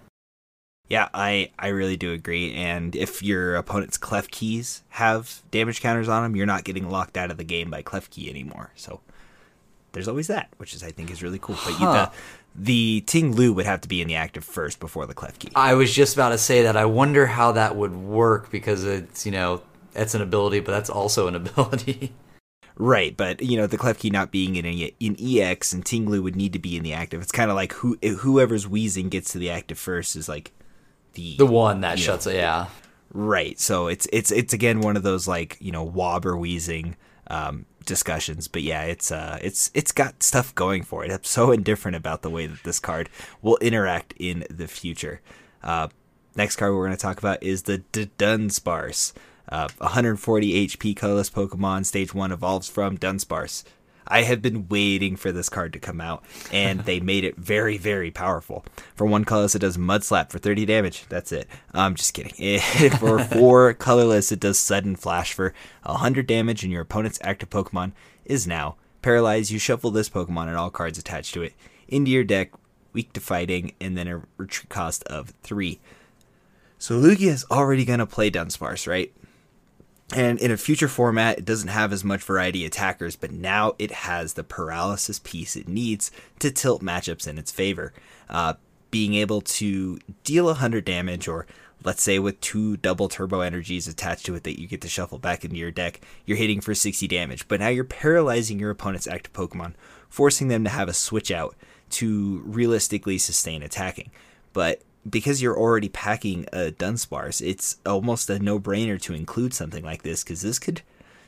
Yeah, I, I really do agree. And if your opponent's Klefkis have damage counters on them, you're not getting locked out of the game by Klefki anymore. So there's always that, which is I think is really cool. But huh. you, the, Ting Lu would have to be in the active first before the Klefki. I was just about to say that. I wonder how that would work because it's you know that's an ability, but that's also an ability. Right, but you know the Klefki not being in a, in EX and Ting Lu would need to be in the active. It's kind of like who whoever's Weezing gets to the active first is like the the one that shuts know, it. Yeah, right. So it's it's it's again one of those like you know wob or Weezing um, discussions. But yeah, it's uh, it's it's got stuff going for it. I'm so indifferent about the way that this card will interact in the future. Uh, next card we're going to talk about is the Dudunsparce. Uh, 140 HP colorless Pokemon, stage 1 evolves from Dunsparce. I have been waiting for this card to come out, and they made it very, very powerful. For one colorless, it does Mud Slap for 30 damage. That's it. I'm just kidding. for four colorless, it does Sudden Flash for 100 damage, and your opponent's active Pokemon is now paralyzed. You shuffle this Pokemon and all cards attached to it into your deck, weak to fighting, and then a retreat cost of three. So Lugia is already going to play Dunsparce, right? And in a future format, it doesn't have as much variety attackers, but now it has the paralysis piece it needs to tilt matchups in its favor. Uh, being able to deal 100 damage, or let's say with two double turbo energies attached to it that you get to shuffle back into your deck, you're hitting for 60 damage. But now you're paralyzing your opponent's active Pokemon, forcing them to have a switch out to realistically sustain attacking. But because you're already packing a Dunsparce, it's almost a no brainer to include something like this because this could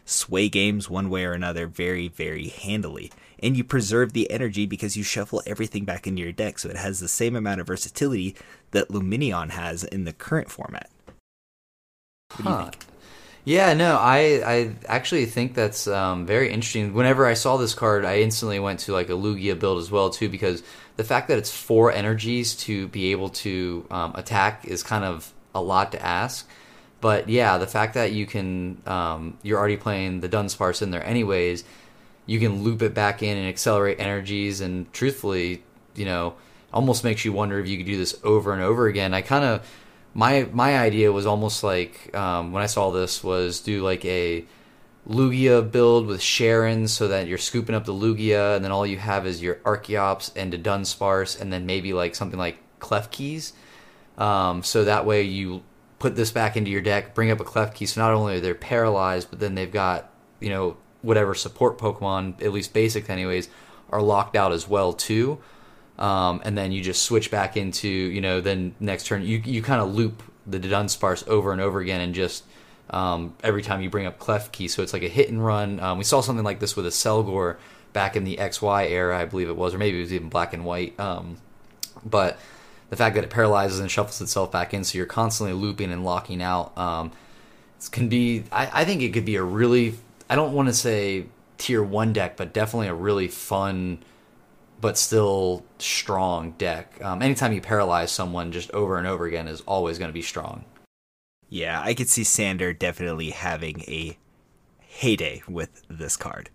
sway games one way or another very, very handily. And you preserve the energy because you shuffle everything back into your deck, so it has the same amount of versatility that Lumineon has in the current format. What do you think? Yeah, no, I I actually think that's um, very interesting. Whenever I saw this card, I instantly went to like a Lugia build as well too, because the fact that it's four energies to be able to um, attack is kind of a lot to ask. But yeah, the fact that you can um, you're already playing the Dunsparce in there anyways, you can loop it back in and accelerate energies, and truthfully, you know, almost makes you wonder if you could do this over and over again. I kind of my my idea was almost like um, when I saw this was do like a Lugia build with Cheren so that you're scooping up the Lugia and then all you have is your Archeops and a Dunsparce and then maybe like something like Klefkis. Um, so that way you put this back into your deck, bring up a Klefki. So not only are they paralyzed, but then they've got you know whatever support Pokemon, at least basic anyways, are locked out as well too um, and then you just switch back into you know then next turn you you kind of loop the Dunsparce over and over again and just um, every time you bring up Klefki, so it's like a hit and run. Um, we saw something like this with a Selgor back in the XY era, I believe it was, or maybe it was even black and white. Um, but the fact that it paralyzes and shuffles itself back in, so you're constantly looping and locking out, um, can be. I, I think it could be a really. I don't want to say tier one deck, but definitely a really fun but still strong deck. Um, anytime you paralyze someone just over and over again is always going to be strong. Yeah, I could see Sander definitely having a heyday with this card.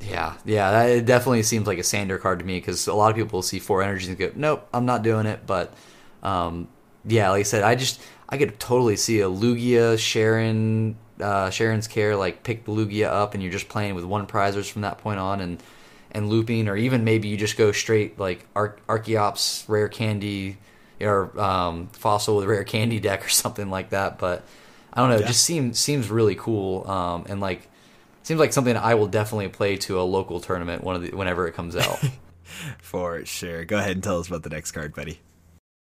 Yeah, yeah, it definitely seems like a Sander card to me because a lot of people will see four energies and go, "Nope, I'm not doing it." But um, yeah, like I said, I just I could totally see a Lugia, Cheren uh, Cheren's care, like pick the Lugia up, and you're just playing with one prizers from that point on, and and looping, or even maybe you just go straight like Ar- Archeops, rare candy, or um, fossil with rare candy deck or something like that. But I don't know, yeah. it just seems seems really cool, um, and like seems like something I will definitely play to a local tournament one of the, whenever it comes out. For sure. Go ahead and tell us about the next card, buddy.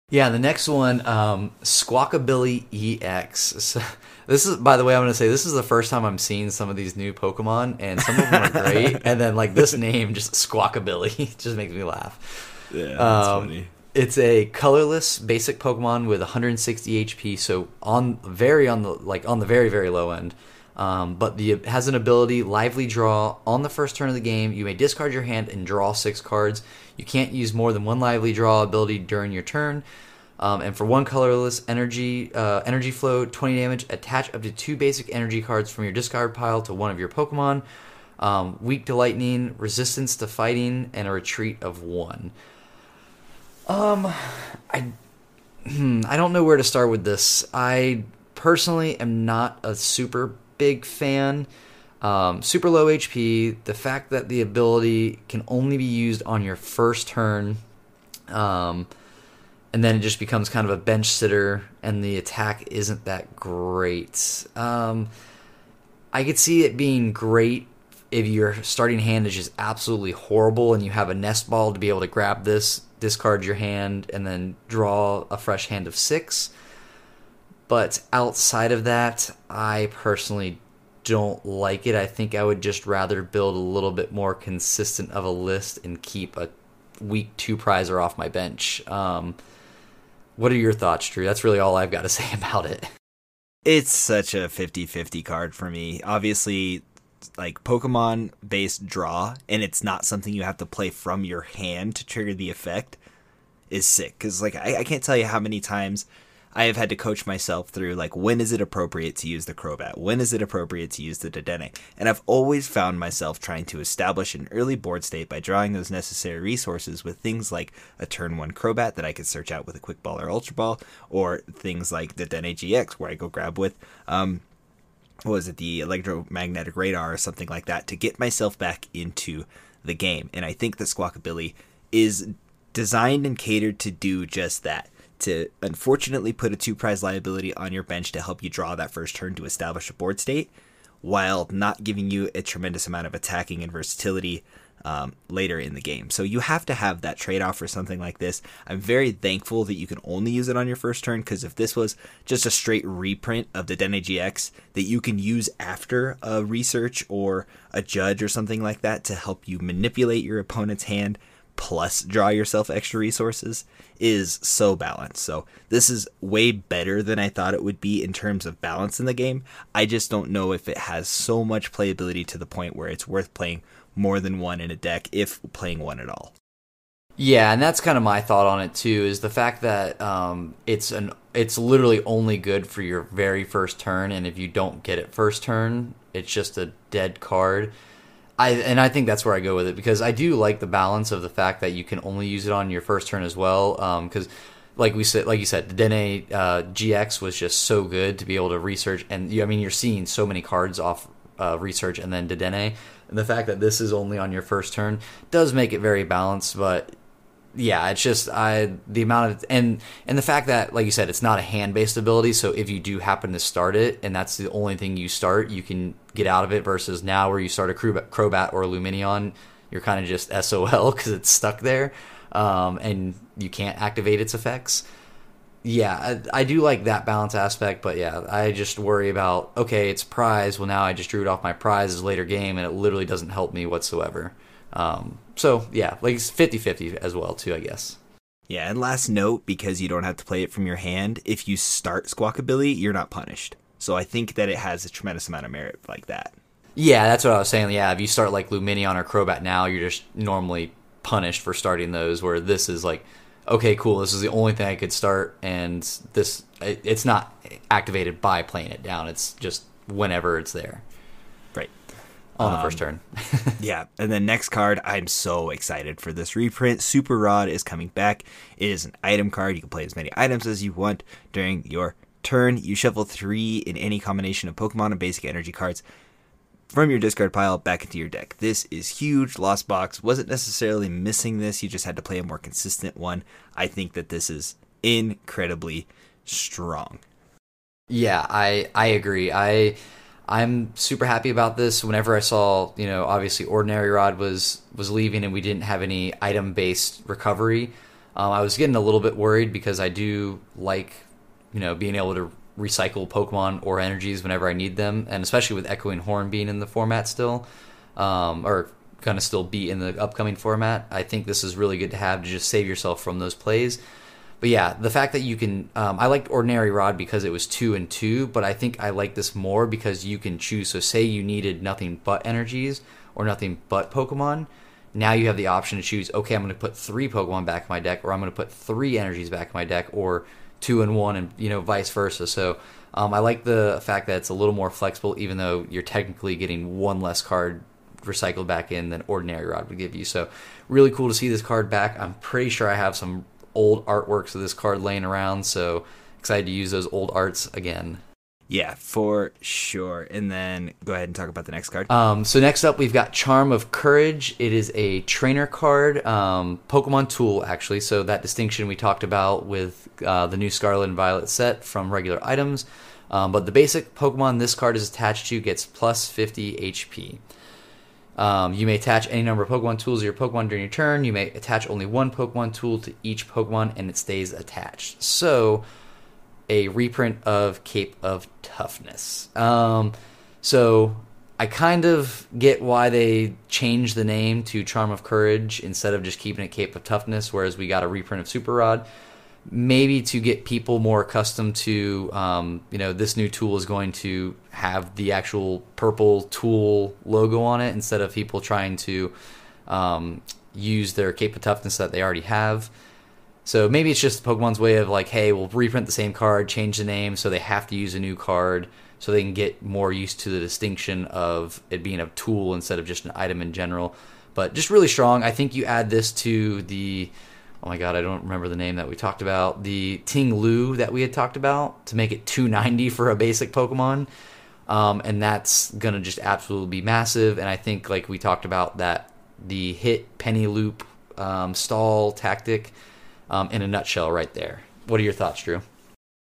Yeah, the next one, um, Squawkabilly EX. So, this is, by the way, I'm going to say this is the first time I'm seeing some of these new Pokemon, and some of them are great. and then, like, this name, just Squawkabilly, just makes me laugh. Yeah, that's Um, funny. It's a colorless basic Pokemon with 160 HP, so on very on the like on the very very low end. Um, but the has an ability lively draw on the first turn of the game. You may discard your hand and draw six cards. You can't use more than one lively draw ability during your turn. Um, and for one colorless energy uh, energy flow, 20 damage. Attach up to two basic energy cards from your discard pile to one of your Pokemon. Um, weak to lightning, resistance to fighting, and a retreat of one. Um, I, hmm, I don't know where to start with this. I personally am not a super big fan. Um, super low HP. The fact that the ability can only be used on your first turn, um, and then it just becomes kind of a bench sitter, and the attack isn't that great. Um, I could see it being great if your starting hand is just absolutely horrible and you have a nest ball to be able to grab this, discard your hand, and then draw a fresh hand of six. But outside of that, I personally don't like it. I think I would just rather build a little bit more consistent of a list and keep a week two prizer off my bench. Um, what are your thoughts, Drew? That's really all I've got to say about it. It's such a 50-50 card for me. Obviously, like Pokemon based draw, and it's not something you have to play from your hand to trigger the effect, is sick. Because like I, I can't tell you how many times I have had to coach myself through like when is it appropriate to use the Crobat, when is it appropriate to use the Dedenne, and I've always found myself trying to establish an early board state by drawing those necessary resources with things like a turn one Crobat that I could search out with a Quick Ball or Ultra Ball, or things like the Dedenne GX where I go grab with um, what was it, the electromagnetic radar or something like that to get myself back into the game. And I think that Squawkabilly is designed and catered to do just that. To unfortunately put a two prize liability on your bench to help you draw that first turn to establish a board state, while not giving you a tremendous amount of attacking and versatility um, later in the game. So you have to have that trade off for something like this. I'm very thankful that you can only use it on your first turn because if this was just a straight reprint of the Dedenne GX that you can use after a research or a judge or something like that to help you manipulate your opponent's hand plus draw yourself extra resources is so balanced. So this is way better than I thought it would be in terms of balance in the game. I just don't know if it has so much playability to the point where it's worth playing more than one in a deck if playing one at all. Yeah, and that's kind of my thought on it too. Is the fact that um, it's an it's literally only good for your very first turn, and if you don't get it first turn, it's just a dead card. I and I think that's where I go with it because I do like the balance of the fact that you can only use it on your first turn as well. Because, like we said, like you said, the Dedenne uh, GX was just so good to be able to research, and you, I mean, you're seeing so many cards off uh, research and then Dedenne. And the fact that this is only on your first turn does make it very balanced, but yeah, it's just I the amount of and and the fact that like you said, it's not a hand based ability. So if you do happen to start it, and that's the only thing you start, you can get out of it. Versus now, where you start a Crobat, or a Lumineon, you're kind of just SOL because it's stuck there, um, and you can't activate its effects. Yeah, I, I do like that balance aspect, but yeah, I just worry about okay, it's prize. Well, now I just drew it off my prizes later game, and it literally doesn't help me whatsoever. Um, so yeah, like it's 50-50 as well too, I guess. Yeah, and last note, because you don't have to play it from your hand, if you start Squawkabilly, you're not punished. So I think that it has a tremendous amount of merit like that. Yeah, that's what I was saying. Yeah, if you start like Lumineon or Crobat now, you're just normally punished for starting those. Where this is like, okay, cool, this is the only thing I could start, and this it, it's not activated by playing it down. It's just whenever it's there Right. on the first um, turn. Yeah, and then next card, I'm so excited for this reprint. Super Rod is coming back. It is an item card. You can play as many items as you want during your turn. You shuffle three in any combination of Pokemon and basic energy cards from your discard pile back into your deck. This is huge. Lost Box wasn't necessarily missing this. You just had to play a more consistent one. I think that this is incredibly strong. Yeah, I I agree. I I'm super happy about this. Whenever I saw, you know, obviously Ordinary Rod was was leaving and we didn't have any item based recovery, um, I was getting a little bit worried because I do like, you know, being able to recycle Pokemon or energies whenever I need them, and especially with Echoing Horn being in the format still, um, or gonna still be in the upcoming format. I think this is really good to have to just save yourself from those plays but yeah, the fact that you can, um, I liked Ordinary Rod because it was two and two, but I think I like this more because you can choose. So, say you needed nothing but energies or nothing but Pokemon, now you have the option to choose. Okay, I'm going to put three Pokemon back in my deck, or I'm going to put three energies back in my deck, or two and one, and you know, vice versa. So, um, I like the fact that it's a little more flexible, even though you're technically getting one less card recycled back in than Ordinary Rod would give you. So, really cool to see this card back. I'm pretty sure I have some old artworks of this card laying around, so excited to use those old arts again. Yeah, for sure. And then go ahead and talk about the next card. Um, so next up, we've got Charm of Courage. It is a trainer card, um, Pokemon tool actually. So that distinction we talked about with uh, the new Scarlet and Violet set from regular items. Um, but the basic Pokemon this card is attached to gets plus 50 HP. Um, you may attach any number of Pokemon tools to your Pokemon during your turn. You may attach only one Pokemon tool to each Pokemon, and it stays attached. So, a reprint of Cape of Toughness. Um, so, I kind of get why they changed the name to Charm of Courage instead of just keeping it Cape of Toughness, whereas we got a reprint of Super Rod maybe to get people more accustomed to um, you know this new tool is going to have the actual purple tool logo on it instead of people trying to um, use their cape of toughness that they already have so maybe it's just pokemon's way of like hey we'll reprint the same card change the name so they have to use a new card so they can get more used to the distinction of it being a tool instead of just an item in general but just really strong i think you add this to the oh my god, I don't remember the name that we talked about. The Ting Lu that we had talked about to make it 290 for a basic Pokemon. Um, and that's gonna just absolutely be massive. And I think, like we talked about, that the hit penny loop um, stall tactic um, in a nutshell, right there. What are your thoughts, Drew?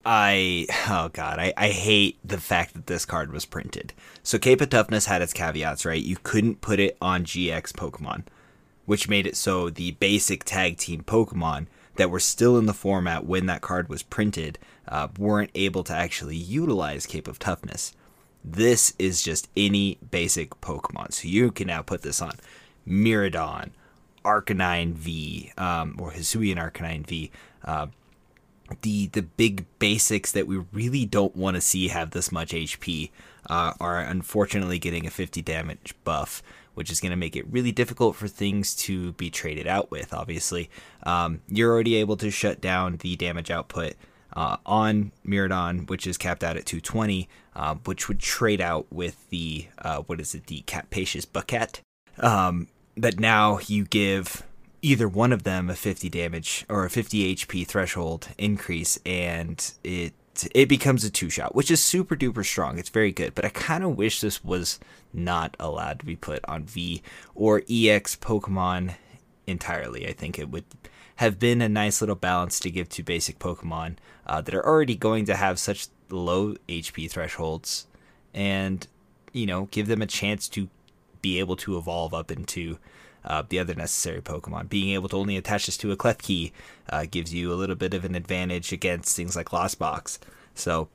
I oh god, I, I hate the fact that this card was printed. So Cape of Toughness had its caveats, right? You couldn't put it on GX Pokemon which made it so the basic tag team Pokemon that were still in the format when that card was printed uh, weren't able to actually utilize Cape of Toughness. This is just any basic Pokemon. So you can now put this on Miraidon, Arcanine V, um, or Hisuian Arcanine V. Uh, the the big basics that we really don't want to see have this much HP uh, are unfortunately getting a 50 damage buff which is going to make it really difficult for things to be traded out with. Obviously, um, you're already able to shut down the damage output uh, on Miraidon, which is capped out at 220, uh, which would trade out with the uh, what is it, the Capacious Bucket. Um, but now you give either one of them a 50 damage or a 50 HP threshold increase, and it it becomes a two shot, which is super duper strong. It's very good, but I kind of wish this was not allowed to be put on V or EX Pokemon entirely. I think it would have been a nice little balance to give to basic Pokemon uh, that are already going to have such low HP thresholds and, you know, give them a chance to be able to evolve up into uh, the other necessary Pokemon. Being able to only attach this to a Klefki uh, gives you a little bit of an advantage against things like Lost Box. So,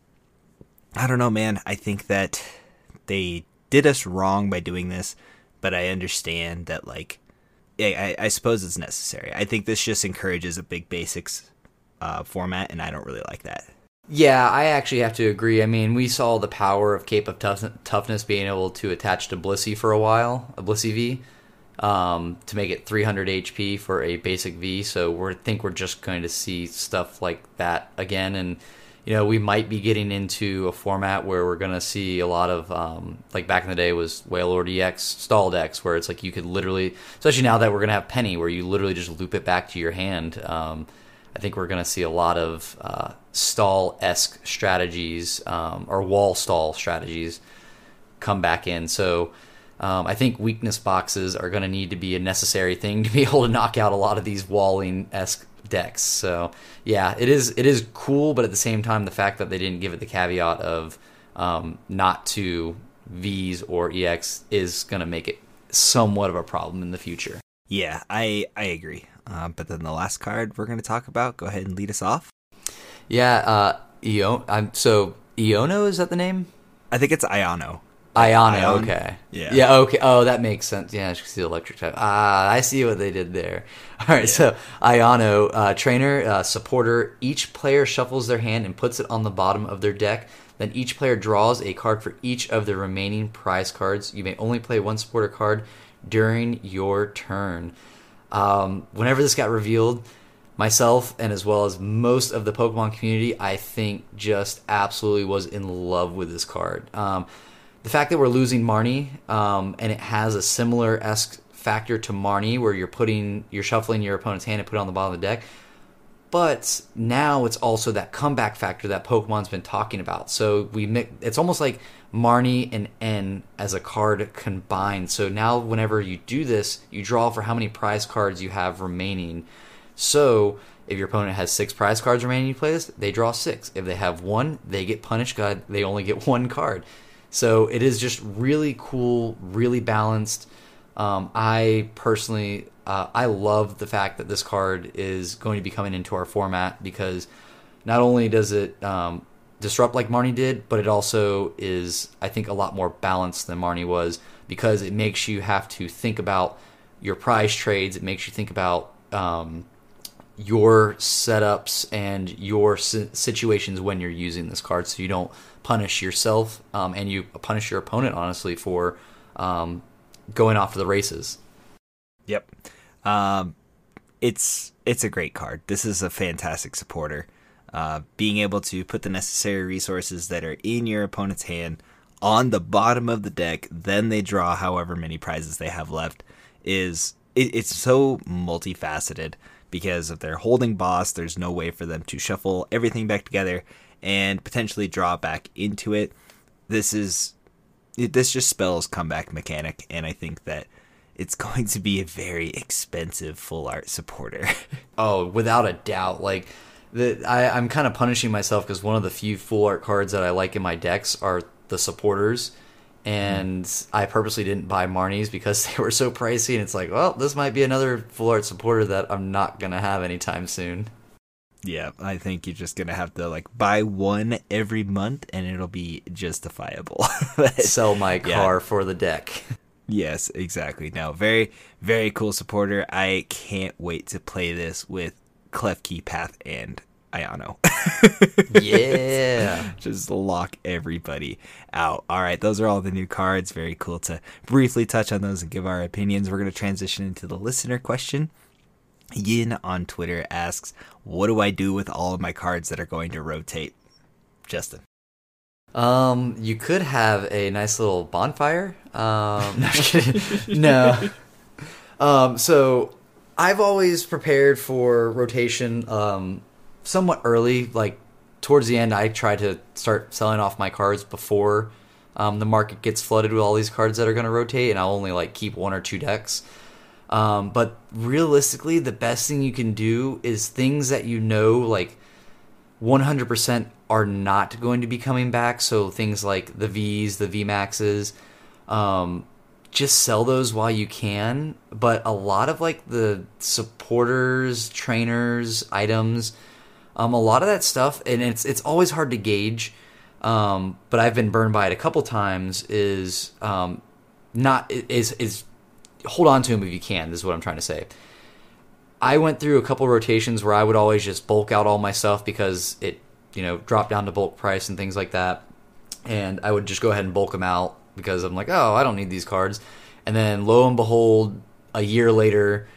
I don't know, man. I think that they did us wrong by doing this, but I understand that, like, I, I suppose it's necessary. I think this just encourages a big basics uh, format, and I don't really like that. Yeah, I actually have to agree. I mean, we saw the power of Cape of Toughness being able to attach to Blissey for a while, a Blissey V um, to make it 300 HP for a basic V. So we think we're just going to see stuff like that again, and you know we might be getting into a format where we're going to see a lot of um, like back in the day was Wailord EX stall decks where it's like you could literally, especially now that we're going to have Penny, where you literally just loop it back to your hand. Um, I think we're going to see a lot of uh, stall esque strategies um, or wall stall strategies come back in. So um, I think weakness boxes are going to need to be a necessary thing to be able to knock out a lot of these walling esque decks. So yeah, it is it is cool, but at the same time, the fact that they didn't give it the caveat of um, not to V's or EX is going to make it somewhat of a problem in the future. Yeah, I I agree. Uh, but then the last card we're going to talk about, go ahead and lead us off. Yeah, uh, Io- I'm so Iono is that the name? I think it's Ayano. Iono, Ion? okay. Yeah. Yeah, okay. Oh, that makes sense. Yeah, she's the electric type. Ah, I see what they did there. All right, so Iono, uh, trainer, uh, supporter, each player shuffles their hand and puts it on the bottom of their deck. Then each player draws a card for each of the remaining prize cards. You may only play one supporter card during your turn. Um, whenever this got revealed, myself and as well as most of the Pokemon community, I think just absolutely was in love with this card. Um, the fact that we're losing Marnie um, and it has a similar esque factor to Marnie, where you're putting you're shuffling your opponent's hand and put it on the bottom of the deck. But now it's also that comeback factor that Pokemon's been talking about. So we it's almost like Marnie and N as a card combined. So now whenever you do this, you draw for how many prize cards you have remaining. So if your opponent has six prize cards remaining, you play this, they draw six. If they have one, they get punished. God, they only get one card. So it is just really cool, really balanced. Um, I personally, uh, I love the fact that this card is going to be coming into our format because not only does it um, disrupt like Marnie did, but it also is, I think, a lot more balanced than Marnie was because it makes you have to think about your prize trades. It makes you think about um, your setups and your si- situations when you're using this card, so you don't punish yourself um, and you punish your opponent honestly for um, going off to the races. Yep. Um, it's it's a great card. This is a fantastic supporter. Uh, being able to put the necessary resources that are in your opponent's hand on the bottom of the deck, then they draw however many prizes they have left, is it, it's so multifaceted because if they're holding boss, there's no way for them to shuffle everything back together and potentially draw back into it. This is it, this just spells comeback mechanic, and I think that it's going to be a very expensive full art supporter. Oh, without a doubt. Like the I, I'm kind of punishing myself because one of the few full art cards that I like in my decks are the supporters. And I purposely didn't buy Marnies because they were so pricey, and it's like, well, this might be another full art supporter that I'm not gonna have anytime soon. yeah, I think you're just gonna have to like buy one every month, and it'll be justifiable. Sell my Yeah. car for the deck. Yes, exactly. Now, very, very cool supporter. I can't wait to play this with Klefki Path and Ayano. yeah. Just lock everybody out. All right, those are all the new cards. Very cool to briefly touch on those and give our opinions. We're going to transition into the listener question. Yin on Twitter asks, What do I do with all of my cards that are going to rotate? Justin. Um, you could have a nice little bonfire. Um, no, no. Um, so I've always prepared for rotation um, somewhat early. Like towards the end, I try to start selling off my cards before um, the market gets flooded with all these cards that are going to rotate, and I'll only like keep one or two decks. Um, but realistically, the best thing you can do is things that you know, like 100% are not going to be coming back. So things like the V's, the V Maxes, um, just sell those while you can. But a lot of like the supporters, trainers, items, um, a lot of that stuff, and it's it's always hard to gauge. Um, but I've been burned by it a couple times. Is um, not is is hold on to them if you can. This is what I'm trying to say. I went through a couple rotations where I would always just bulk out all my stuff because it, you know, dropped down to bulk price and things like that. And I would just go ahead and bulk them out because I'm like, oh, I don't need these cards. And then lo and behold, a year later,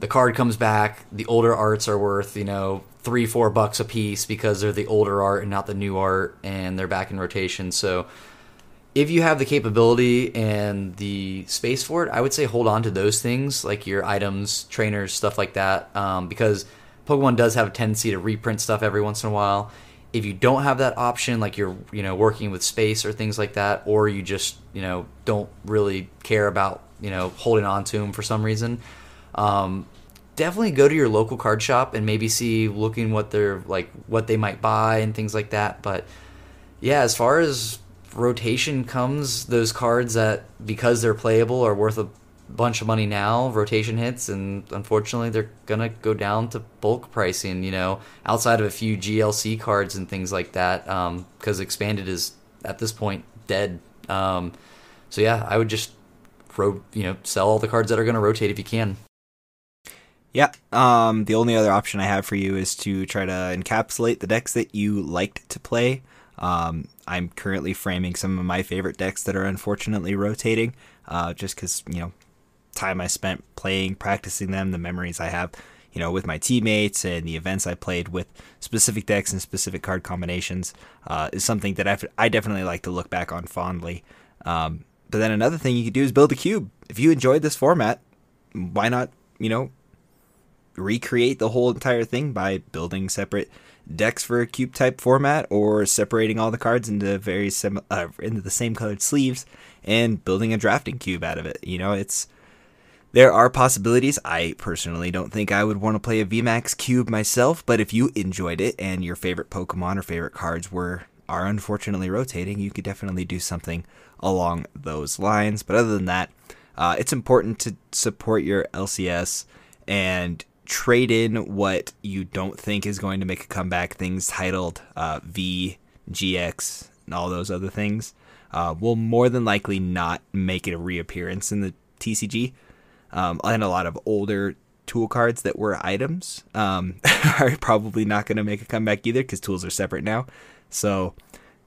the card comes back. The older arts are worth, you know, three, four bucks a piece because they're the older art and not the new art, and they're back in rotation. So if you have the capability and the space for it, I would say hold on to those things like your items, trainers, stuff like that, um, because Pokemon does have a tendency to reprint stuff every once in a while. If you don't have that option, like you're you know working with space or things like that, or you just you know don't really care about you know holding on to them for some reason, um, definitely go to your local card shop and maybe see looking what they're like what they might buy and things like that. But yeah, as far as rotation comes those cards that because they're playable are worth a bunch of money now. Rotation hits, and unfortunately, they're gonna go down to bulk pricing. You know, outside of a few GLC cards and things like that, because um, expanded is at this point dead. Um, so yeah, I would just ro- you know sell all the cards that are gonna rotate if you can. Yeah. Um, the only other option I have for you is to try to encapsulate the decks that you liked to play. Um, I'm currently framing some of my favorite decks that are unfortunately rotating, uh, just because you know time I spent playing, practicing them, the memories I have, you know, with my teammates and the events I played with specific decks and specific card combinations uh, is something that I've, I definitely like to look back on fondly. Um, but then another thing you could do is build a cube. If you enjoyed this format, why not, you know, recreate the whole entire thing by building separate decks for a cube type format or separating all the cards into very sim- uh, into the same colored sleeves and building a drafting cube out of it. You know, it's there are possibilities. I personally don't think I would want to play a VMAX cube myself, but if you enjoyed it and your favorite Pokemon or favorite cards were are unfortunately rotating, you could definitely do something along those lines. But other than that, uh, it's important to support your LCS and trade in what you don't think is going to make a comeback. Things titled uh, V, GX, and all those other things uh, will more than likely not make it a reappearance in the TCG. Um, and a lot of older tool cards that were items um, are probably not going to make a comeback either because tools are separate now. So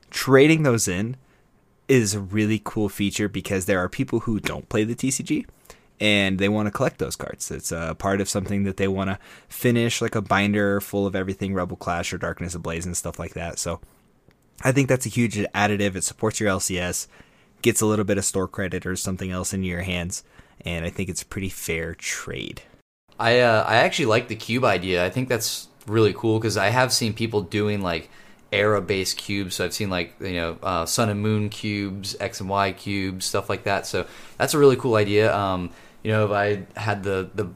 trading those in is a really cool feature because there are people who don't play the TCG and they want to collect those cards. It's a part of something that they want to finish, like a binder full of everything Rebel Clash or Darkness Ablaze and stuff like that. So I think that's a huge additive. It supports your LCS, gets a little bit of store credit or something else into your hands and I think it's a pretty fair trade. I uh, I actually like the cube idea. I think that's really cool because I have seen people doing like era based cubes. So I've seen like you know uh, sun and moon cubes, X and Y cubes, stuff like that. So that's a really cool idea. Um, you know, if I had the the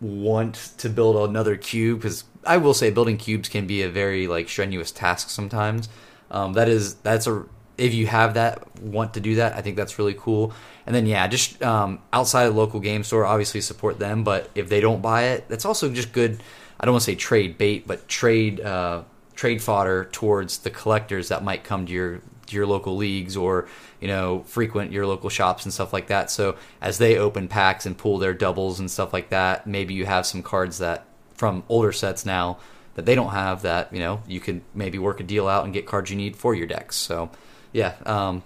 want to build another cube because I will say building cubes can be a very like strenuous task sometimes. Um, that is that's a if you have that want to do that, I think that's really cool. And then yeah, just um, outside of local game store, obviously support them. But if they don't buy it, that's also just good. I don't want to say trade bait, but trade uh, trade fodder towards the collectors that might come to your to your local leagues or you know frequent your local shops and stuff like that. So as they open packs and pull their doubles and stuff like that, maybe you have some cards that from older sets now that they don't have that you know you could maybe work a deal out and get cards you need for your decks. So yeah, um,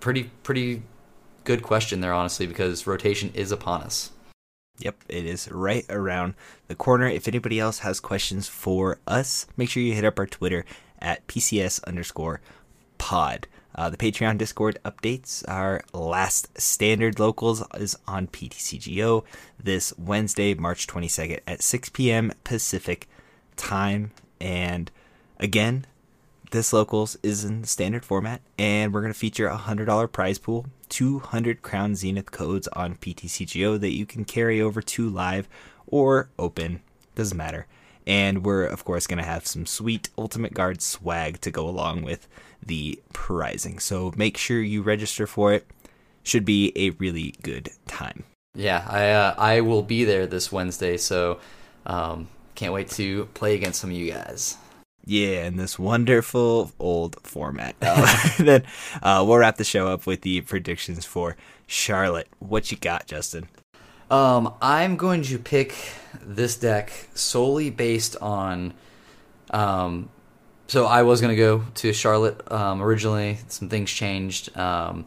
pretty pretty good question there, honestly, because rotation is upon us. Yep, it is right around the corner. If anybody else has questions for us, make sure you hit up our Twitter at PCS underscore pod. Uh, the Patreon Discord updates. Our last standard locals is on PTCGO this Wednesday, March 22nd at 6 p.m. Pacific time. And again, this locals is in standard format, and we're going to feature a $100 prize pool 200 Crown Zenith codes on PTCGO that you can carry over to live or open, doesn't matter. And we're, of course, going to have some sweet Ultimate Guard swag to go along with the prizing. So make sure you register for it. Should be a really good time. Yeah, I uh, I will be there this Wednesday, so um, can't wait to play against some of you guys. Yeah, in this wonderful old format. Uh, then uh, we'll wrap the show up with the predictions for Charlotte. What you got, Justin? Um, I'm going to pick this deck solely based on. Um, so I was going to go to Charlotte um, originally. Some things changed, um,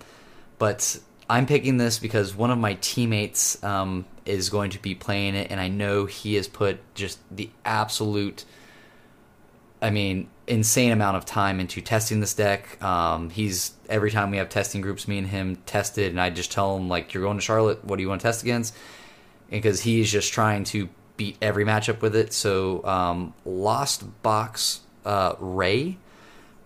but I'm picking this because one of my teammates um, is going to be playing it, and I know he has put just the absolute I mean, insane amount of time into testing this deck. Um, he's every time we have testing groups, me and him tested, and I just tell him like, "You're going to Charlotte. What do you want to test against?" Because he's just trying to beat every matchup with it. So um, Lost Box uh, Ray,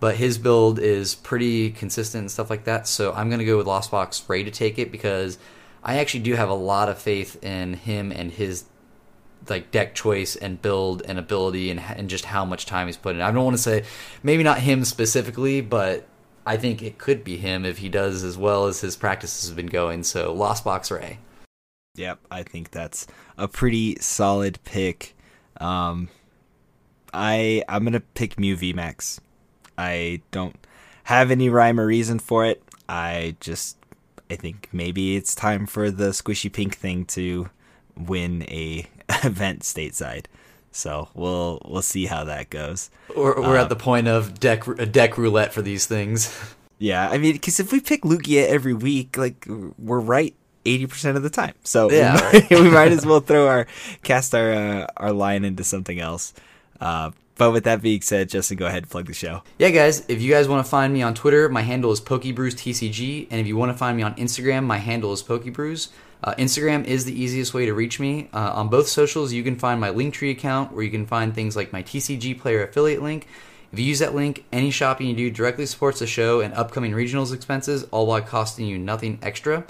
but his build is pretty consistent and stuff like that. So I'm gonna go with Lost Box Ray to take it because I actually do have a lot of faith in him and his like deck choice and build and ability and and just how much time he's put in. I don't want to say maybe not him specifically, but I think it could be him if he does as well as his practices have been going. So Lost Box Ray. Yep, I think that's a pretty solid pick. Um, I I'm gonna pick Mew VMAX. I don't have any rhyme or reason for it. I just I think maybe it's time for the squishy pink thing to win a event stateside. So we'll we'll see how that goes. We're, we're uh, at the point of deck deck roulette for these things. Yeah, I mean, because if we pick Lugia every week, like we're right eighty percent of the time. So yeah, we, might, we might as well throw our cast our uh, our line into something else. Uh, but with that being said, Justin, go ahead and plug the show. Yeah, guys, if you guys want to find me on Twitter, my handle is PokeBrews and if you want to find me on Instagram, my handle is PokeBrews. Uh, Instagram is the easiest way to reach me. Uh, on both socials, you can find my Linktree account where you can find things like my TCG player affiliate link. If you use that link, any shopping you do directly supports the show and upcoming regionals expenses, all while costing you nothing extra.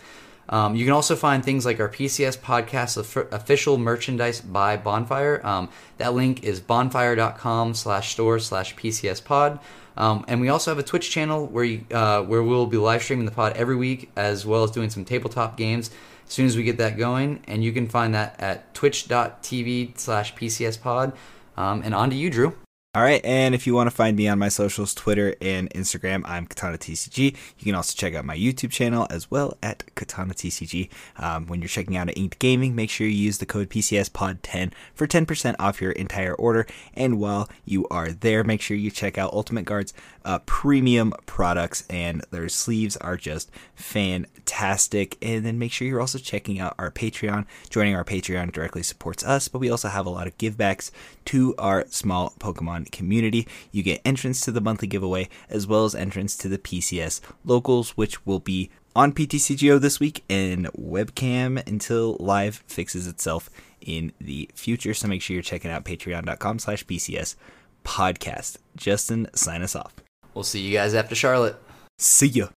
Um, you can also find things like our PCS podcast official merchandise by Bonfire. Um, that link is bonfire.com slash store slash PCS pod. Um, and we also have a Twitch channel where you, uh, where we'll be live streaming the pod every week, as well as doing some tabletop games as soon as we get that going. And you can find that at twitch.tv slash PCS pod. Um, and on to you, Drew. All right, and if you want to find me on my socials, Twitter and Instagram, I'm Katana TCG. You can also check out my YouTube channel as well at Katana TCG. Um, when you're checking out at Inked Gaming, make sure you use the code PCSPod10 for 10% off your entire order. And while you are there, make sure you check out Ultimate Guard's uh, premium products, and their sleeves are just fantastic. And then make sure you're also checking out our Patreon. Joining our Patreon directly supports us, but we also have a lot of givebacks to our small Pokemon community. You get entrance to the monthly giveaway as well as entrance to the PCS locals, which will be on PTCGO this week and webcam until live fixes itself in the future. So make sure you're checking out patreon.com slash PCS podcast. Justin, sign us off. We'll see you guys after Charlotte. See ya.